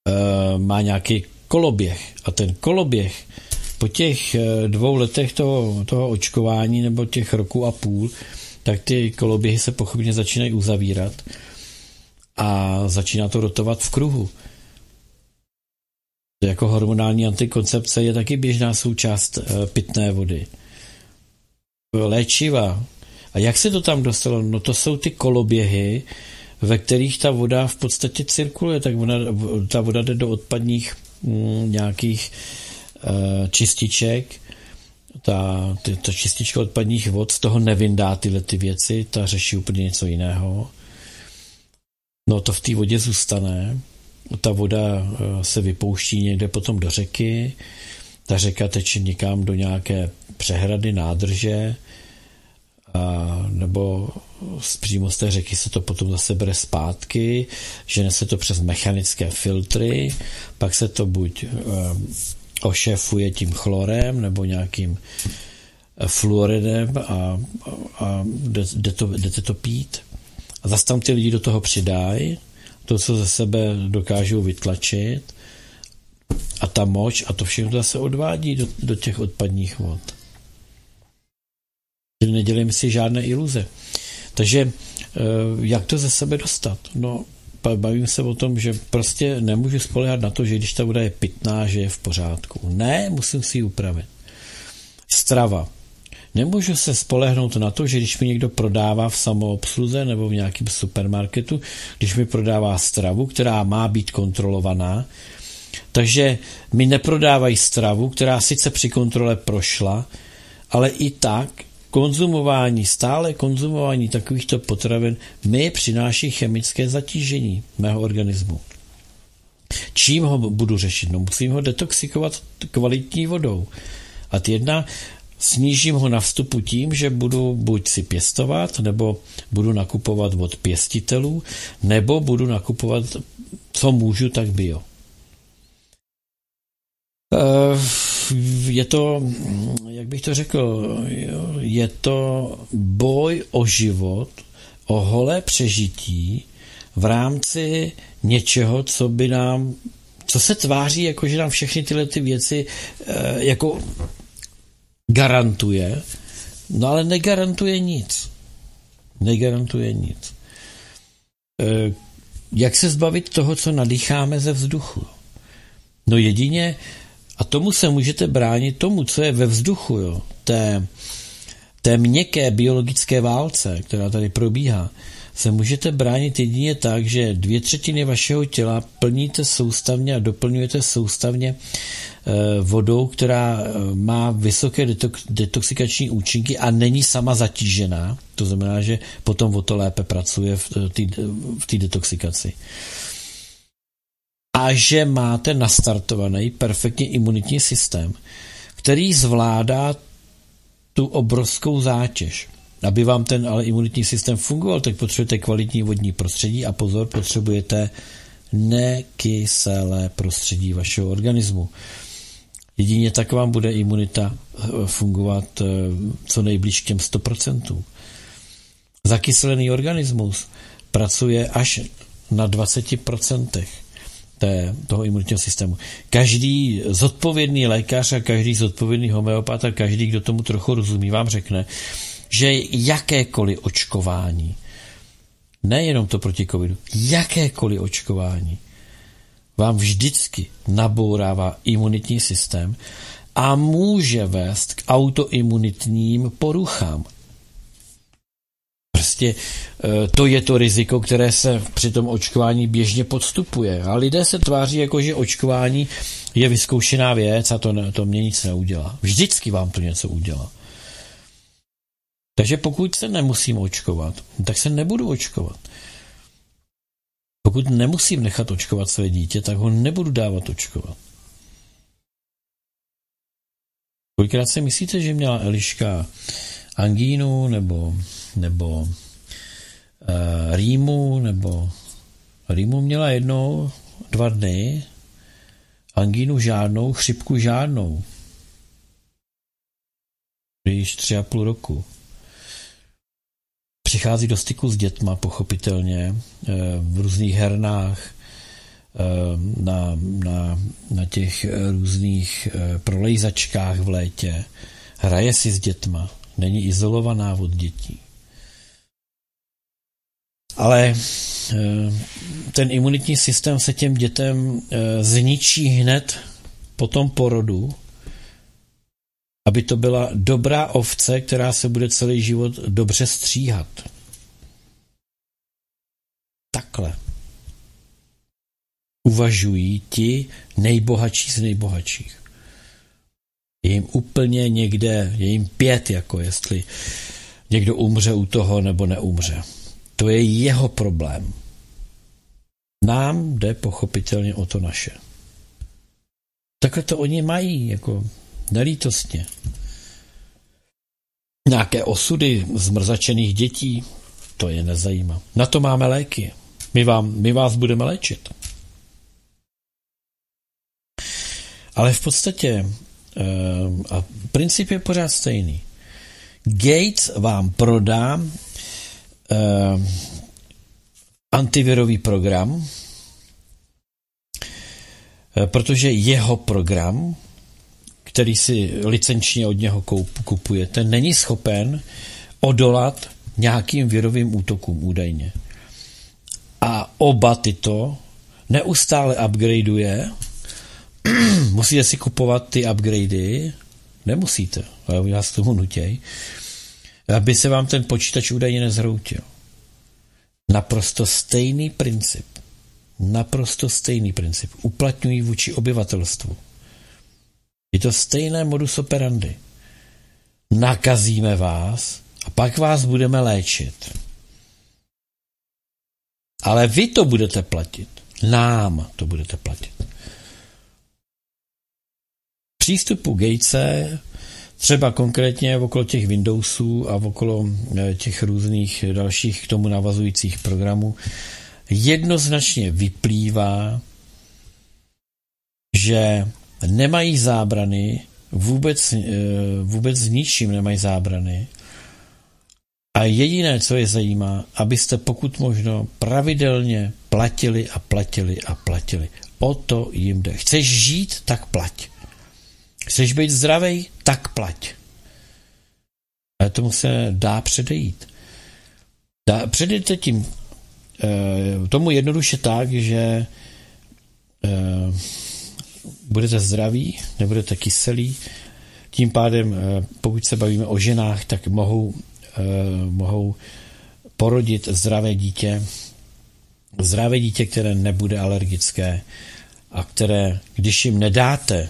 e, má nějaký koloběh a ten koloběh po těch eh, dvou letech toho, toho očkování nebo těch roku a půl, tak ty koloběhy se pochopně začínají uzavírat a začíná to rotovat v kruhu. Jako hormonální antikoncepce je taky běžná součást eh, pitné vody. Léčiva. A jak se to tam dostalo? No to jsou ty koloběhy, ve kterých ta voda v podstatě cirkuluje, tak voda, ta voda jde do odpadních mm, nějakých uh, čističek, ta, ty, ta čistička odpadních vod z toho nevyndá tyhle ty věci, ta řeší úplně něco jiného. No to v té vodě zůstane, ta voda eh, se vypouští někde potom do řeky, ta řeka teče někam do nějaké přehrady, nádrže, a, nebo přímo z té řeky se to potom zase bere zpátky, žene se to přes mechanické filtry, pak se to buď e, ošefuje tím chlorem nebo nějakým eh, fluoridem a, a jde, to, jdete to pít. A zase tam ty lidi do toho přidají, to, co ze sebe dokážou vytlačit a ta moč a to všechno se odvádí do, do těch odpadních vod. Nedělím si žádné iluze. Takže eh, jak to ze sebe dostat? No, bavím se o tom, že prostě nemůžu spolehat na to, že když ta voda je pitná, že je v pořádku. Ne, musím si ji upravit. Strava. Nemůžu se spolehnout na to, že když mi někdo prodává v samoobsluze nebo v nějakém supermarketu, když mi prodává stravu, která má být kontrolovaná, takže mi neprodávají stravu, která sice při kontrole prošla, ale i tak konzumování, stále konzumování takovýchto potravin mi přináší chemické zatížení mého organismu. Čím ho budu řešit? No musím ho detoxikovat kvalitní vodou. A jedna Snížím ho na vstupu tím, že budu buď si pěstovat, nebo budu nakupovat od pěstitelů, nebo budu nakupovat, co můžu, tak bio. Eh, je to, jak bych to řekl, je to boj o život, o holé přežití v rámci něčeho, co by nám, co se tváří, jako že nám všechny tyhle ty věci eh, jako garantuje, no ale negarantuje nic. Negarantuje nic. E, jak se zbavit toho, co nadýcháme ze vzduchu? No jedině, a tomu se můžete bránit tomu, co je ve vzduchu, jo, té, té měkké biologické válce, která tady probíhá, se můžete bránit jedině tak, že dvě třetiny vašeho těla plníte soustavně a doplňujete soustavně Eh, vodou, která eh, má vysoké detoxikační účinky a není sama zatížená. To znamená, že potom o to lépe pracuje v té detoxikaci. A že máte nastartovaný perfektně imunitní systém, který zvládá tu obrovskou zátěž. Aby vám ten ale imunitní systém fungoval, tak potřebujete kvalitní vodní prostředí a pozor, potřebujete nekyselé prostředí vašeho organismu. Jedině tak vám bude imunita eh, fungovat eh, co nejblíž k těm 100%. Zakyselený organismus pracuje až na 20% té, toho imunitního systému. Každý zodpovědný lékař a každý zodpovědný homeopat a každý, kdo tomu trochu rozumí, vám řekne, že jakékoliv očkování, nejenom to proti covidu, jakékoliv očkování vám vždycky nabourává imunitní systém a může vést k autoimunitním poruchám. Prostě e, to je to riziko, které se při tom očkování běžně podstupuje. A lidé se tváří jako, že očkování je vyzkoušená věc a to, to mě nic neudělá. Vždycky vám to něco udělá. Takže pokud se nemusím očkovat, tak se nebudu očkovat. Pokud nemusím nechat očkovat své dítě, tak ho nebudu dávat očkovat. Kolikrát si myslíte, že měla Eliška angínu nebo, nebo uh, rýmu, nebo rýmu měla jednou dva dny, angínu žádnou, chřipku žádnou. Již tři a půl roku přichází do styku s dětma, pochopitelně, eh, v různých hernách, eh, na, na, na těch různých eh, prolejzačkách v létě, hraje si s dětma, není izolovaná od dětí. Ale ten imunitní systém se těm dětem zničí hned po tom porodu, aby to byla dobrá ovce, která se bude celý život dobře stříhat. Takhle uvažují ti nejbohatší z nejbohatších. Je jim úplně někde, je jim pět, jako jestli někdo umře u toho nebo neumře. To je jeho problém. Nám jde pochopitelně o to naše. Takhle to oni mají, jako nelítostně. Nějaké osudy zmrzačených dětí, to je nezajímá. Na to máme léky. My, vám, my vás budeme léčit. Ale v podstatě uh, a princip je pořád stejný. Gates vám prodá uh, antivirový program, eh, protože jeho program který si licenčně od něho kupujete, není schopen odolat nějakým virovým útokům údajně. A oba tyto neustále upgradeuje. Musíte si kupovat ty upgradey, nemusíte, ale já s tomu nutěj, aby se vám ten počítač údajně nezhroutil. Naprosto stejný princip. Naprosto stejný princip. Uplatňují vůči obyvatelstvu. Je to stejné modus operandi. Nakazíme vás a pak vás budeme léčit. Ale vy to budete platit. Nám to budete platit. Přístupu Gatese, třeba konkrétně okolo těch Windowsů a okolo eh, těch různých dalších k tomu navazujících programů, jednoznačně vyplývá, že nemají zábrany, vůbec, eh, vůbec s ničím nemají zábrany. A jediné, co je zajímá, abyste pokud možno pravidelně platili a platili a platili. O to jim jde. Chceš žít, tak plať. Chceš být zdravý, tak plať. Ale tomu se dá předejít. Dá, předejte tím e, tomu jednoduše tak, že e, budete zdraví, nebudete kyselí, tím pádem, eh, pokud se bavíme o ženách, tak mohou, eh, mohou porodit zdravé dítě, zdravé dítě, které nebude alergické a které, když jim nedáte,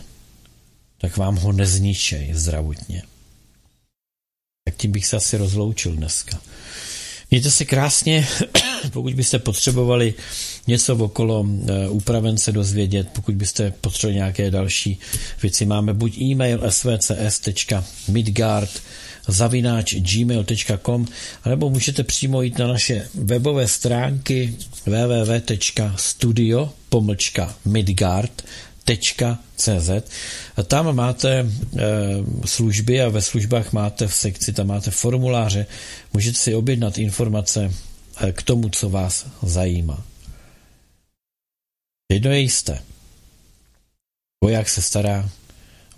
tak vám ho nezničej zdravotně. Tak tím bych se asi rozloučil dneska. Mějte se krásně, pokud byste potřebovali něco okolo eh, úpravence dozvědět, pokud byste potřebovali nějaké další věci, máme buď e-mail svcs.midgard zavináč gmail.com nebo můžete přímo jít na naše webové stránky www.studio cz. Tam máte e, služby a ve službách máte v sekci, tam máte formuláře, můžete si objednat informace e, k tomu, co vás zajímá. Jedno je jisté. Voják se stará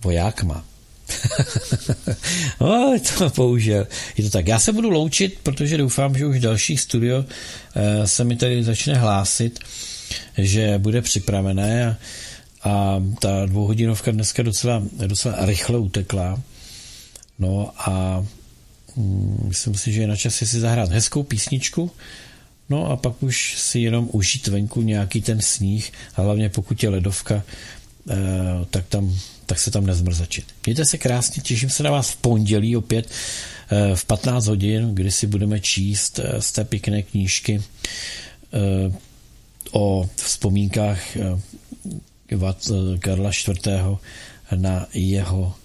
voják má. no, to použil. Je to tak. Já se budu loučit, protože doufám, že už další studio e, se mi tady začne hlásit, že bude připravené a ta dvouhodinovka dneska docela, docela rychle utekla. No a mm, myslím si, že je na čase si zahrát hezkou písničku, no a pak už si jenom užít venku nějaký ten sníh, a hlavně pokud je ledovka, eh, tak, tam, tak se tam nezmrzačit. Mějte se krásně, těším se na vás v pondělí opět eh, v 15 hodin, kdy si budeme číst eh, z té pěkné knížky o vzpomínkách Karla IV. na jeho,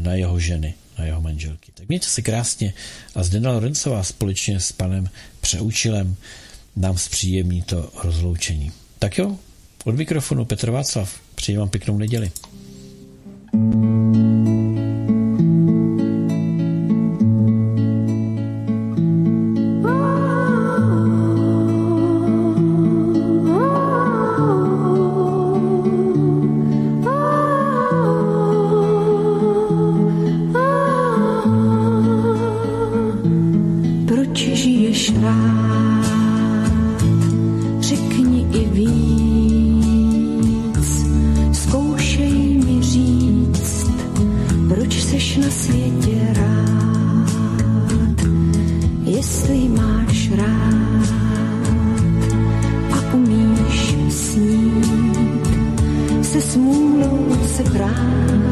na jeho ženy, na jeho manželky. Tak mějte se krásně a Zdena Lorencová společně s panem Přeučilem nám zpříjemní to rozloučení. Tak jo, od mikrofonu Petr Václav, přeji vám pěknou neděli. thank you sama